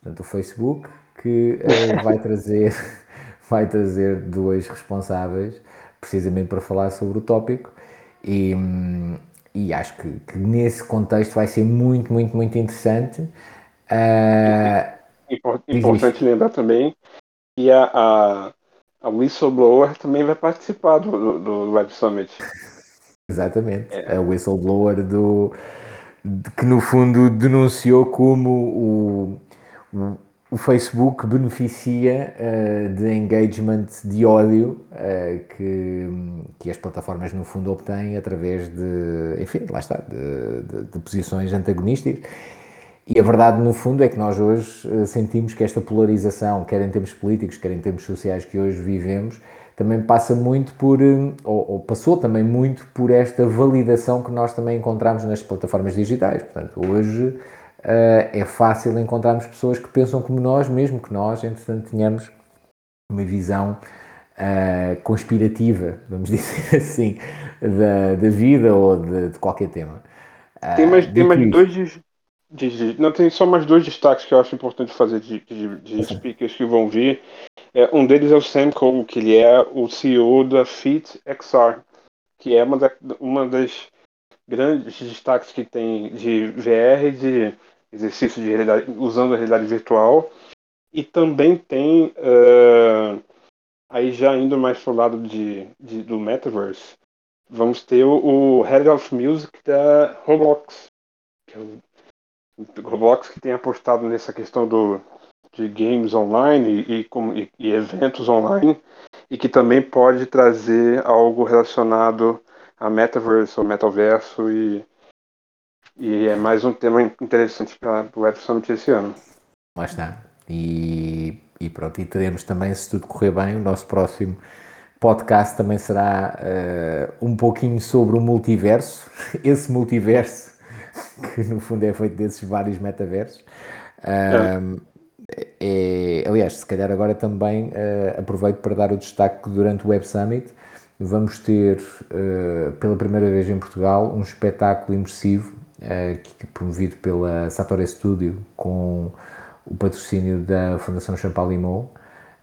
portanto o Facebook, que vai trazer vai trazer dois responsáveis precisamente para falar sobre o tópico e, e acho que, que, nesse contexto vai ser muito, muito, muito interessante. Uh, Importante lembrar também que a, a, a whistleblower também vai participar do, do Web Summit. Exatamente, é. a whistleblower do, que no fundo denunciou como o, o o Facebook beneficia uh, de engagement de ódio uh, que, que as plataformas no fundo obtêm através de, enfim, lá está, de, de, de, posições antagonistas. E a verdade no fundo é que nós hoje uh, sentimos que esta polarização, quer em termos políticos, quer em termos sociais que hoje vivemos, também passa muito por, ou, ou passou também muito por esta validação que nós também encontramos nas plataformas digitais. Portanto, hoje é fácil encontrarmos pessoas que pensam como nós, mesmo que nós, entretanto, tenhamos uma visão uh, conspirativa, vamos dizer assim, da, da vida ou de, de qualquer tema. Uh, tem mais, tem mais dois. De, não, tem só mais dois destaques que eu acho importante fazer de, de, de speakers que vão vir. É, um deles é o Sam Cole, que ele é o CEO da Fit XR, que é uma, da, uma das grandes destaques que tem de VR de exercício de realidade, usando a realidade virtual. E também tem, uh, aí já indo mais para o lado de, de, do Metaverse, vamos ter o, o Head of Music da Roblox. Que é o, Roblox que tem apostado nessa questão do, de games online e, e, e, eventos online e que também pode trazer algo relacionado a metaverse ou metaverso e e é mais um tema interessante para o Web Summit esse ano. Lá está. E, e pronto, e teremos também, se tudo correr bem, o nosso próximo podcast também será uh, um pouquinho sobre o multiverso, esse multiverso que no fundo é feito desses vários metaversos. Uh, é. é, aliás, se calhar agora também uh, aproveito para dar o destaque que durante o Web Summit vamos ter pela primeira vez em Portugal um espetáculo imersivo é promovido pela Satori Studio com o patrocínio da Fundação Champalimau,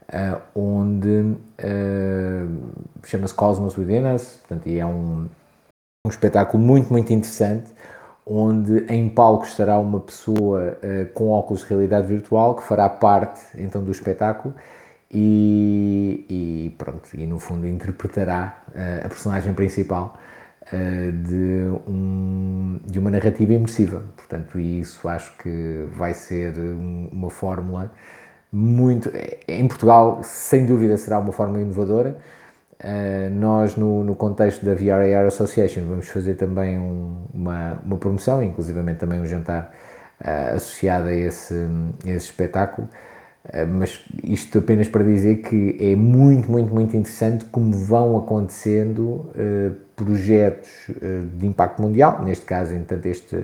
uh, onde uh, chama-se Cosmos Within Us, portanto, e é um, um espetáculo muito, muito interessante, onde em palco estará uma pessoa uh, com óculos de realidade virtual que fará parte então do espetáculo e, e pronto, e no fundo interpretará a personagem principal. uh, de, um, de uma narrativa imersiva. Portanto, isso acho que vai ser um, uma fórmula muito. Em Portugal, sem dúvida, será uma fórmula inovadora. Uh, nós, no, no, contexto da VRAR Association, vamos fazer também um, uma, uma promoção, inclusivamente também um jantar uh, associado a esse, a esse espetáculo. Mas isto apenas para dizer que é muito, muito, muito interessante como vão acontecendo projetos eh, de impacto mundial, neste caso, entanto, este,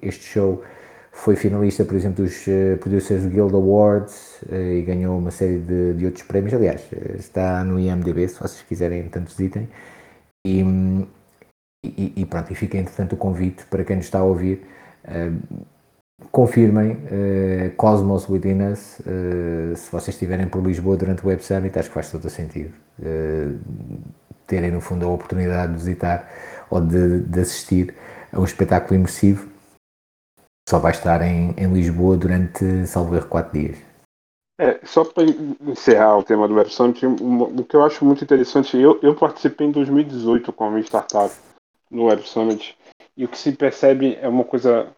este show foi finalista, por exemplo, dos eh, Producers Guild Awards eh, e ganhou uma série de, de outros prémios. Aliás, está no IMDB, se vocês quiserem, tanto visitem. E, e, e, pronto, e fica entretanto o convite para quem nos está a ouvir. Confirmem Cosmos Within Us se vocês estiverem por Lisboa durante o Web Summit, acho que faz todo o sentido terem, no fundo, a oportunidade de visitar ou de, de assistir a um espetáculo imersivo. Só vai estar em, em Lisboa durante, salvo erro, quatro dias. É, só para encerrar o tema do Web Summit, o que eu acho muito interessante, eu, eu participei em 2018 com a minha startup no Web Summit, e o que se percebe é uma coisa,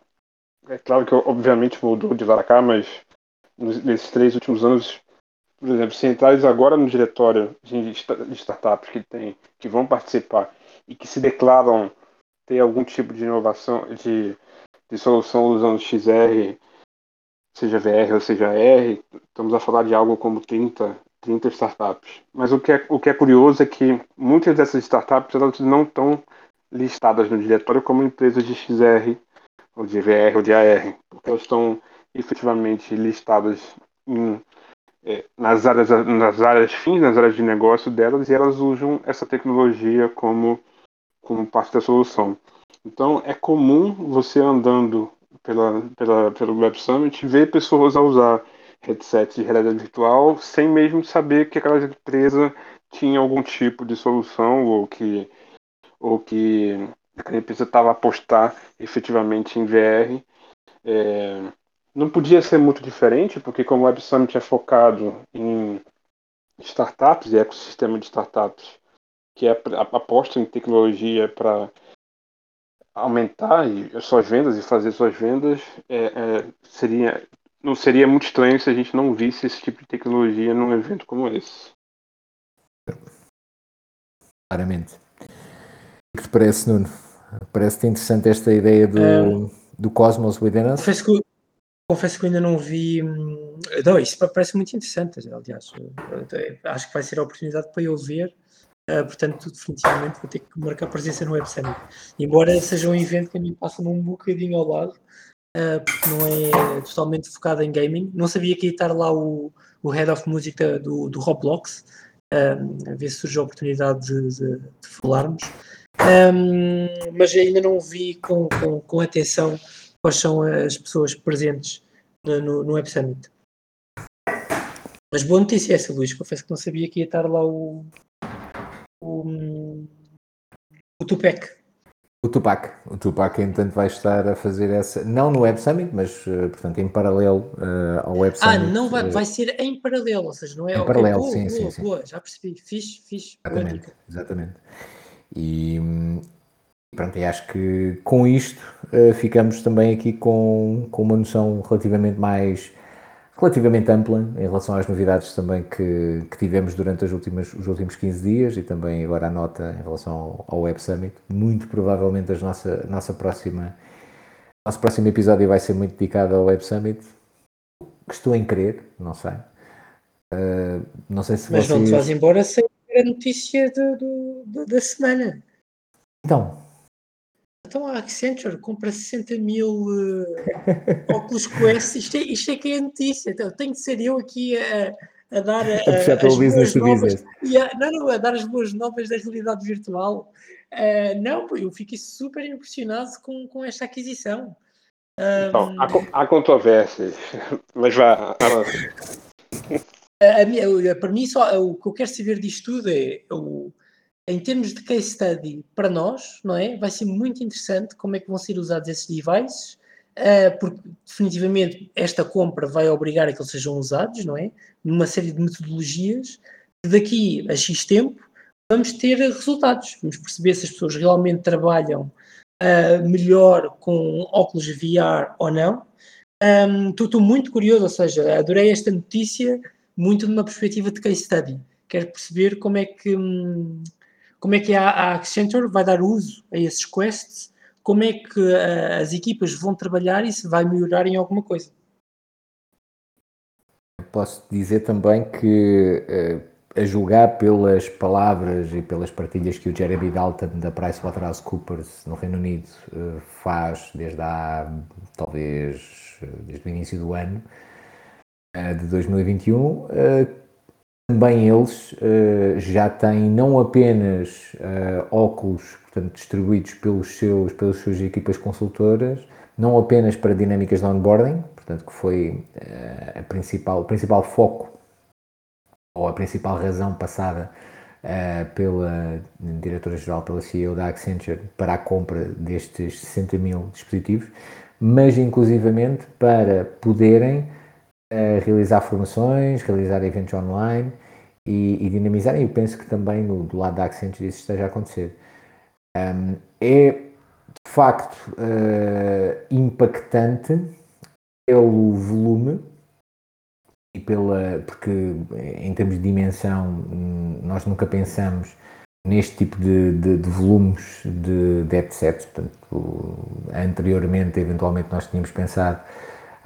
é claro que obviamente mudou de lá cá, mas nesses três últimos anos por exemplo, se entrares agora no diretório de startups que, tem, que vão participar e que se declaram ter algum tipo de inovação, de, de solução usando XR, seja VR ou seja R, estamos a falar de algo como 30, 30 startups. Mas o que, é, o que é curioso é que muitas dessas startups elas não estão listadas no diretório como empresas de XR, ou de VR ou de AR, porque elas estão efetivamente listadas em é, nas, áreas, nas áreas fins, nas áreas de negócio delas, e elas usam essa tecnologia como, como parte da solução. Então, é comum você andando pela, pela, pelo Web Summit ver pessoas a usar headsets de realidade virtual sem mesmo saber que aquela empresa tinha algum tipo de solução ou que, ou que aquela empresa estava a apostar efetivamente em VR. É, não podia ser muito diferente, porque como o Web Summit é focado em startups e ecossistema de startups, que é a aposta em tecnologia para aumentar suas vendas e fazer suas vendas, é, é, seria não seria muito estranho se a gente não visse esse tipo de tecnologia num evento como esse. Claramente. O que te parece, Nuno? Parece-te interessante esta ideia do, um, do Cosmos Within Us? Confesso que, confesso que ainda não vi. Hum, não, isso parece muito interessante, aliás. Acho que vai ser a oportunidade para eu ver. Uh, portanto, definitivamente vou ter que marcar presença no Web Summit. Embora seja um evento que a mim passa um bocadinho ao lado, uh, porque não é totalmente focado em gaming. Não sabia que ia estar lá o, o Head of Music do, do Roblox, um, a ver se surge a oportunidade de, de, de falarmos. Um, mas ainda não vi com, com, com, atenção quais são as pessoas presentes no, no Web Summit. Mas boa notícia essa, Luís. Confesso que não sabia que ia estar lá o, o, o Tupac. O Tupac, o Tupac, entanto, vai estar a fazer essa, não no Web Summit, mas, uh, portanto, em paralelo uh, ao Web ah, Summit. Ah, não vai, vai ser em paralelo, ou seja, não é... Em paralelo, boa, sim, boa, sim, sim. Boa, já percebi, fiz, fiz. Exatamente, exatamente. E pronto, e acho que com isto uh, ficamos também aqui com, com uma noção relativamente mais relativamente ampla em relação às novidades também que, que tivemos durante as últimas, os últimos 15 dias e também agora a nota em relação ao, ao Web Summit. Muito provavelmente a nossa, nossa próxima, nosso próximo episódio vai ser muito dedicado ao Web Summit. Estou em crer, não sei. Uh, não sei se Mas vocês... não te vais embora sem a notícia do, do, da semana. Então, então a Accenture compra 60 mil uh, óculos Quest. Isto é, isto é que é notícia. Então, tenho de ser eu aqui a, a dar a, a as boas novas. A, não, não, a dar as boas novas da realidade virtual. Uh, não, eu fiquei super impressionado com, com esta aquisição. Então, um, há, há controvérsias, mas vá. A, minha, para mim, só, o que eu quero saber disto tudo é o em termos de case study para nós, não é? Vai ser muito interessante como é que vão ser usados esses devices, uh, porque definitivamente esta compra vai obrigar a que eles sejam usados, não é? Numa série de metodologias, daqui a X tempo vamos ter resultados, vamos perceber se as pessoas realmente trabalham uh, melhor com óculos VR ou não. Um, estou muito curioso, ou seja, adorei esta notícia muito numa perspectiva de case study. Quero perceber como é que. Como é que a, Accenture vai dar uso a esses quests, como é que uh, as equipas vão trabalhar e se vai melhorar em alguma coisa. Posso dizer também que, uh, a julgar pelas palavras e pelas partilhas que o Jeremy Dalton da PricewaterhouseCoopers no Reino Unido uh, faz desde há, talvez, desde o início do ano de 2021, também eles uh, já têm não apenas uh, óculos portanto, distribuídos pelos seus, pelas suas equipas consultoras, não apenas para dinâmicas de onboarding, portanto, que foi uh, a principal, o principal foco ou a principal razão passada pela diretora-geral, pela CEO da Accenture, para a compra destes 60 mil dispositivos, mas inclusivamente para poderem realizar formações, realizar eventos online e, e dinamizar. E eu penso que também no, do lado da Accenture isso esteja a acontecer. Um, é de facto uh, impactante pelo volume e pela porque em termos de dimensão nós nunca pensamos neste tipo de, de, de volumes de, de headsets. Portanto, anteriormente, eventualmente, nós tínhamos pensado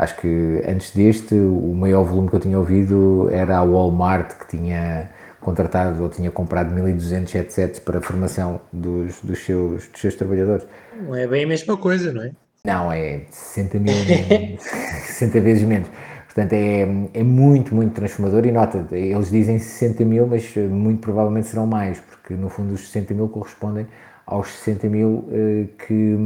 Acho que antes deste, o maior volume que eu tinha ouvido era a Walmart, que tinha contratado ou tinha comprado 1200 headsets para a formação dos, dos, seus, dos seus trabalhadores. Não é bem a mesma coisa, não é? Não, é 60 mil, 60 vezes menos. Portanto, é, é muito, muito transformador e nota, eles dizem 60 mil, mas muito provavelmente serão mais, porque no fundo os 60 mil correspondem aos 60 mil eh, que,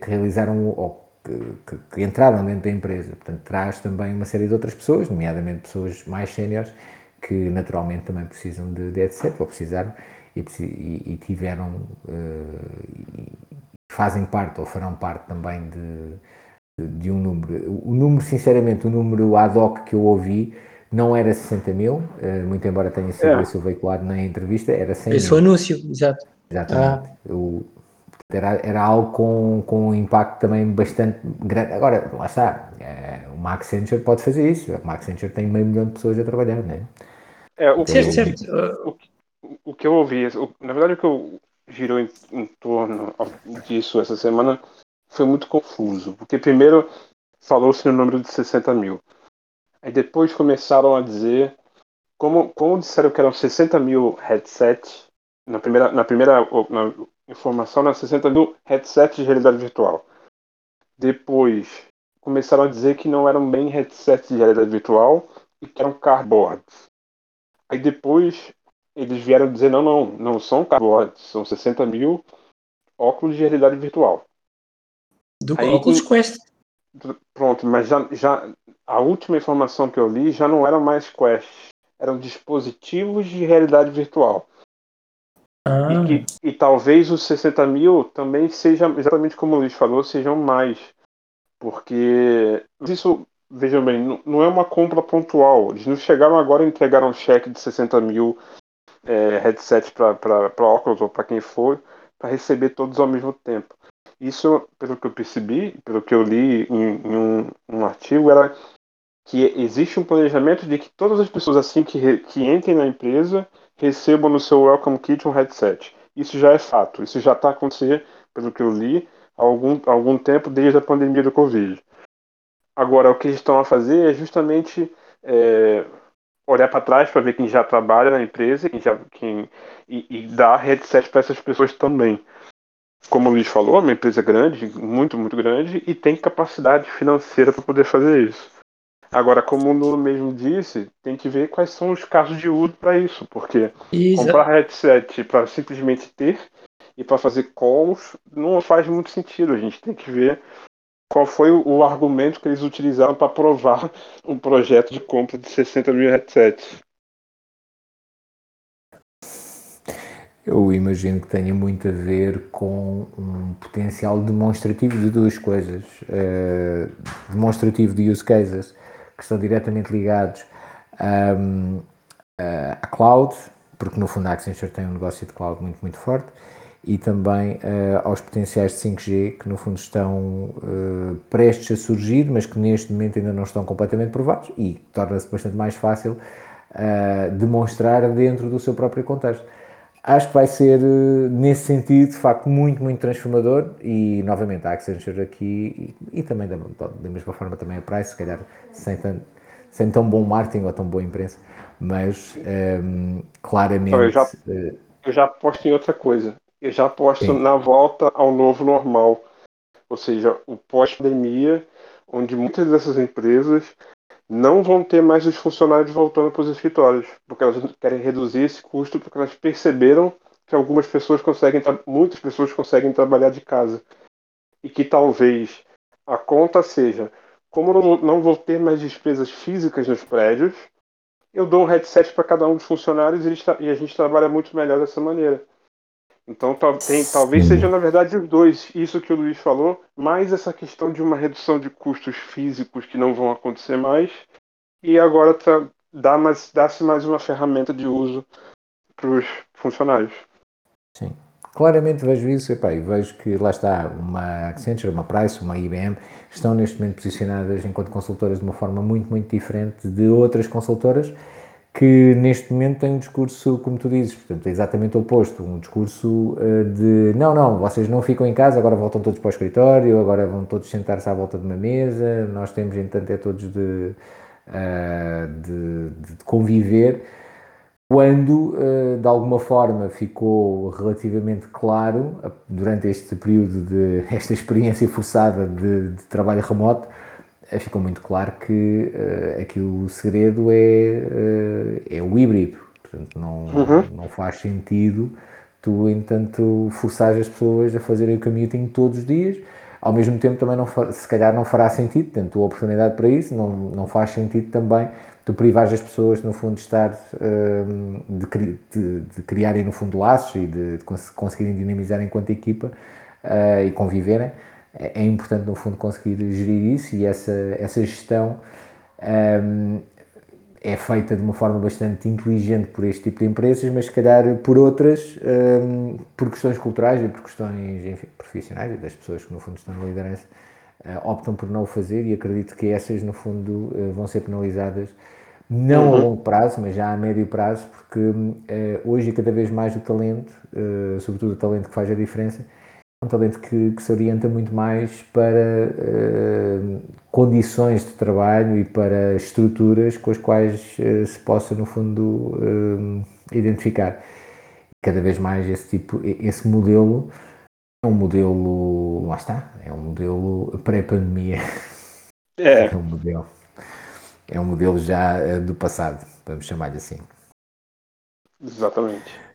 que realizaram ou que, que, entraram dentro da empresa. Portanto, traz também uma série de outras pessoas, nomeadamente pessoas mais séniores, que naturalmente também precisam de, de headset, ou precisaram, e, e, e tiveram, uh, fazem parte ou farão parte também de, de, de, um número. O número, sinceramente, o número ad hoc que eu ouvi não era 60 mil, uh, muito embora tenha sido é. esse o veiculado na entrevista, era 100 Esse mil. Esse o anúncio, exato. Exatamente. Ah. O, era, era algo com, com um impacto também bastante grande. Agora, lá está, é, o Max Accenture pode fazer isso. O Max Accenture tem meio milhão de pessoas a trabalhar, não é? é o, certo, certo. O, o, que eu ouvi, o, na verdade, o que eu girou em, em torno disso essa semana foi muito confuso. Porque primeiro falou-se no número de 60 mil. Aí depois começaram a dizer, como, como disseram que eram 60 mil headsets, na primeira, na primeira na, informação nas 60 mil headsets de realidade virtual. Depois começaram a dizer que não eram bem headsets de realidade virtual e que eram cardboards. Aí depois eles vieram dizer não, não, não são cardboards, são 60 mil óculos de realidade virtual. Do Aí, Oculus Quest. Pronto, mas já, já a última informação que eu li já não eram mais Quest, eram dispositivos de realidade virtual. Ah. E, que, e talvez os 60 mil também sejam, exatamente como o Luiz falou, sejam mais. Porque isso, vejam bem, não é uma compra pontual. Eles não chegaram agora e entregaram um cheque de 60 mil é, headsets para óculos ou para quem for, para receber todos ao mesmo tempo. Isso, pelo que eu percebi, pelo que eu li em, em um, um, artigo, era que existe um planejamento de que todas as pessoas assim que, que entrem na empresa recebam no seu Welcome Kit um headset. Isso já é fato, isso já está acontecendo, pelo que eu li, há algum, algum tempo desde a pandemia do Covid. Agora, o que eles estão a fazer é justamente é, olhar para trás para ver quem já trabalha na empresa quem já, quem, e, e dar headset para essas pessoas também. Como o Luiz falou, é uma empresa grande, muito, muito grande, e tem capacidade financeira para poder fazer isso. Agora, como o Nuno mesmo disse, tem que ver quais são os casos de uso para isso, porque Exato. comprar headset para simplesmente ter e para fazer calls não faz muito sentido. A gente tem que ver qual foi o argumento que eles utilizaram para aprovar um projeto de compra de 60 mil headsets. Eu imagino que tenha muito a ver com um potencial demonstrativo de duas coisas. Uh, demonstrativo de use cases que estão diretamente ligados um, à cloud, porque no fundo a Accenture tem um negócio de cloud muito, muito forte, e também uh, aos potenciais de 5G que no fundo estão uh, prestes a surgir, mas que neste momento ainda não estão completamente provados e torna-se bastante mais fácil uh, demonstrar dentro do seu próprio contexto. Acho que vai ser, nesse sentido, de facto, muito, muito transformador e, novamente, a Accenture aqui e, e também, da, da, mesma forma, também a Price, se calhar, sem, tão, sem tão bom marketing ou tão boa imprensa, mas um, ehm, claramente... Eu já, eu já aposto em outra coisa. Eu já aposto sim. na volta ao novo normal. Ou seja, o pós-pandemia, onde muitas dessas empresas não vão ter mais os funcionários voltando para os escritórios, porque elas querem reduzir esse custo, porque elas perceberam que algumas pessoas conseguem, muitas pessoas conseguem trabalhar de casa. E que talvez a conta seja, como eu não vou ter mais despesas físicas nos prédios, eu dou um headset para cada um dos funcionários e a gente trabalha muito melhor dessa maneira. Então tem, talvez seja na verdade os dois, isso que o Luiz falou, mais essa questão de uma redução de custos físicos que não vão acontecer mais, e agora tá, dá mais, dá-se mais uma ferramenta de uso para os funcionários. Sim, claramente vejo isso epá, e vejo que lá está uma Accenture, uma Price, uma IBM estão neste momento posicionadas enquanto consultoras de uma forma muito, muito diferente de outras consultoras que neste momento tem um discurso, como tu dizes, portanto, é exatamente oposto, um discurso uh, de não, não, vocês não ficam em casa, agora voltam todos para o escritório, agora vão todos sentar-se à volta de uma mesa, nós temos, entanto, é todos de, uh, de, de, conviver, quando, uh, de alguma forma, ficou relativamente claro, durante este período de, esta experiência forçada de, de trabalho remoto, ficou muito claro que uh, aqui o segredo é, uh, é o híbrido. Portanto, não, uhum. não faz sentido tu, entanto, forçar as pessoas a fazerem o commuting todos os dias. Ao mesmo tempo, também não, se calhar não fará sentido, tendo a oportunidade para isso, não, não faz sentido também tu privares as pessoas, no fundo, de estar, uh, de, de, de, criarem, no fundo, laços e de, de conseguirem dinamizar enquanto equipa e conviverem é, é importante, no fundo, conseguir gerir isso e essa, essa gestão um, é feita de uma forma bastante inteligente por este tipo de empresas, mas se calhar por outras, um, por questões culturais e por questões enfim, profissionais, das pessoas que no fundo estão na liderança, uh, optam por não o fazer e acredito que essas no fundo uh, vão ser penalizadas não uhum. a longo prazo, mas já a médio prazo, porque uh, hoje cada vez mais o talento, sobretudo o talento que faz a diferença, um talento que, que, se orienta muito mais para uh, condições de trabalho e para estruturas com as quais uh, se possa, no fundo, uh, identificar. Cada vez mais esse tipo, esse modelo é um modelo, lá está, é um modelo pré-pandemia. É. é um modelo. É um modelo já do passado, vamos chamar-lhe assim. Exatamente.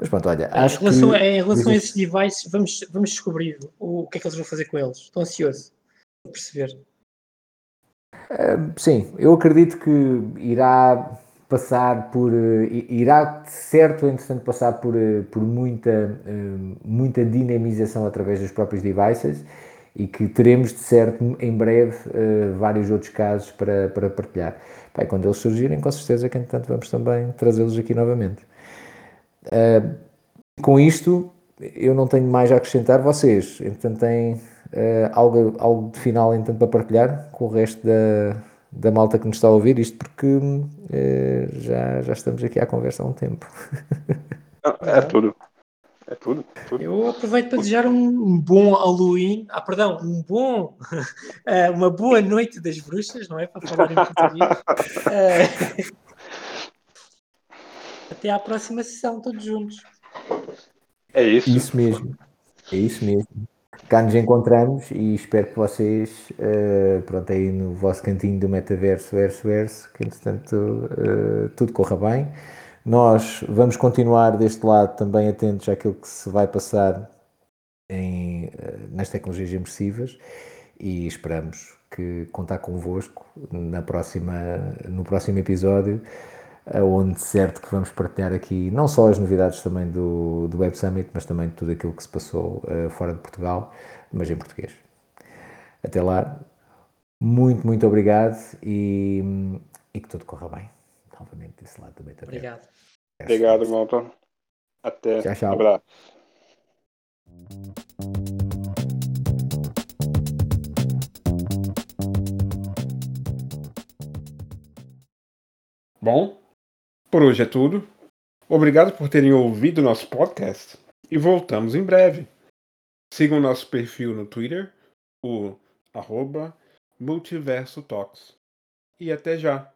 Mas pronto, olha, acho em relação, que... Em relação a esses devices, vamos, vamos descobrir o, o que é que eles vão fazer com eles. Estou ansioso para perceber. Uh, sim, eu acredito que irá passar por uh, irá certo entretanto passar por, uh, por muita, muita dinamização através dos próprios devices e que teremos de certo em breve vários outros casos para, para partilhar. Pai, quando eles surgirem, com certeza que entretanto vamos também trazê-los aqui novamente. Uh, com isto, eu não tenho mais a acrescentar. Vocês, entretanto, têm uh, algo, algo de final entanto, para partilhar com o resto da, da malta que nos está a ouvir? Isto porque uh, já, já estamos aqui à conversa há um tempo. é tudo. É tudo, tudo. Eu aproveito para desejar um bom Halloween, ah, perdão, um bom, uma boa noite das bruxas, não é? Para falar em português. Até à próxima sessão, todos juntos. É isso. Isso mesmo. É isso mesmo. Cá nos encontramos e espero que vocês, uh, pronto, aí no vosso cantinho do metaverso, verso, verso, que entretanto uh, tudo corra bem. Nós vamos continuar deste lado também atentos àquilo que se vai passar em, uh, nas tecnologias imersivas e esperamos que contar convosco na próxima, no próximo episódio onde certo que vamos partilhar aqui não só as novidades também do, do Web Summit, mas também tudo aquilo que se passou uh, fora de Portugal, mas em português. Até lá, muito, muito obrigado e, e que tudo corra bem. Novamente desse lado também. também. Obrigado. Obrigado, malta. Até. Tchau, tchau. Um abraço. Bom, por hoje é tudo. Obrigado por terem ouvido nosso podcast e voltamos em breve. Sigam nosso perfil no Twitter, o arroba Multiverso Talks. E até já!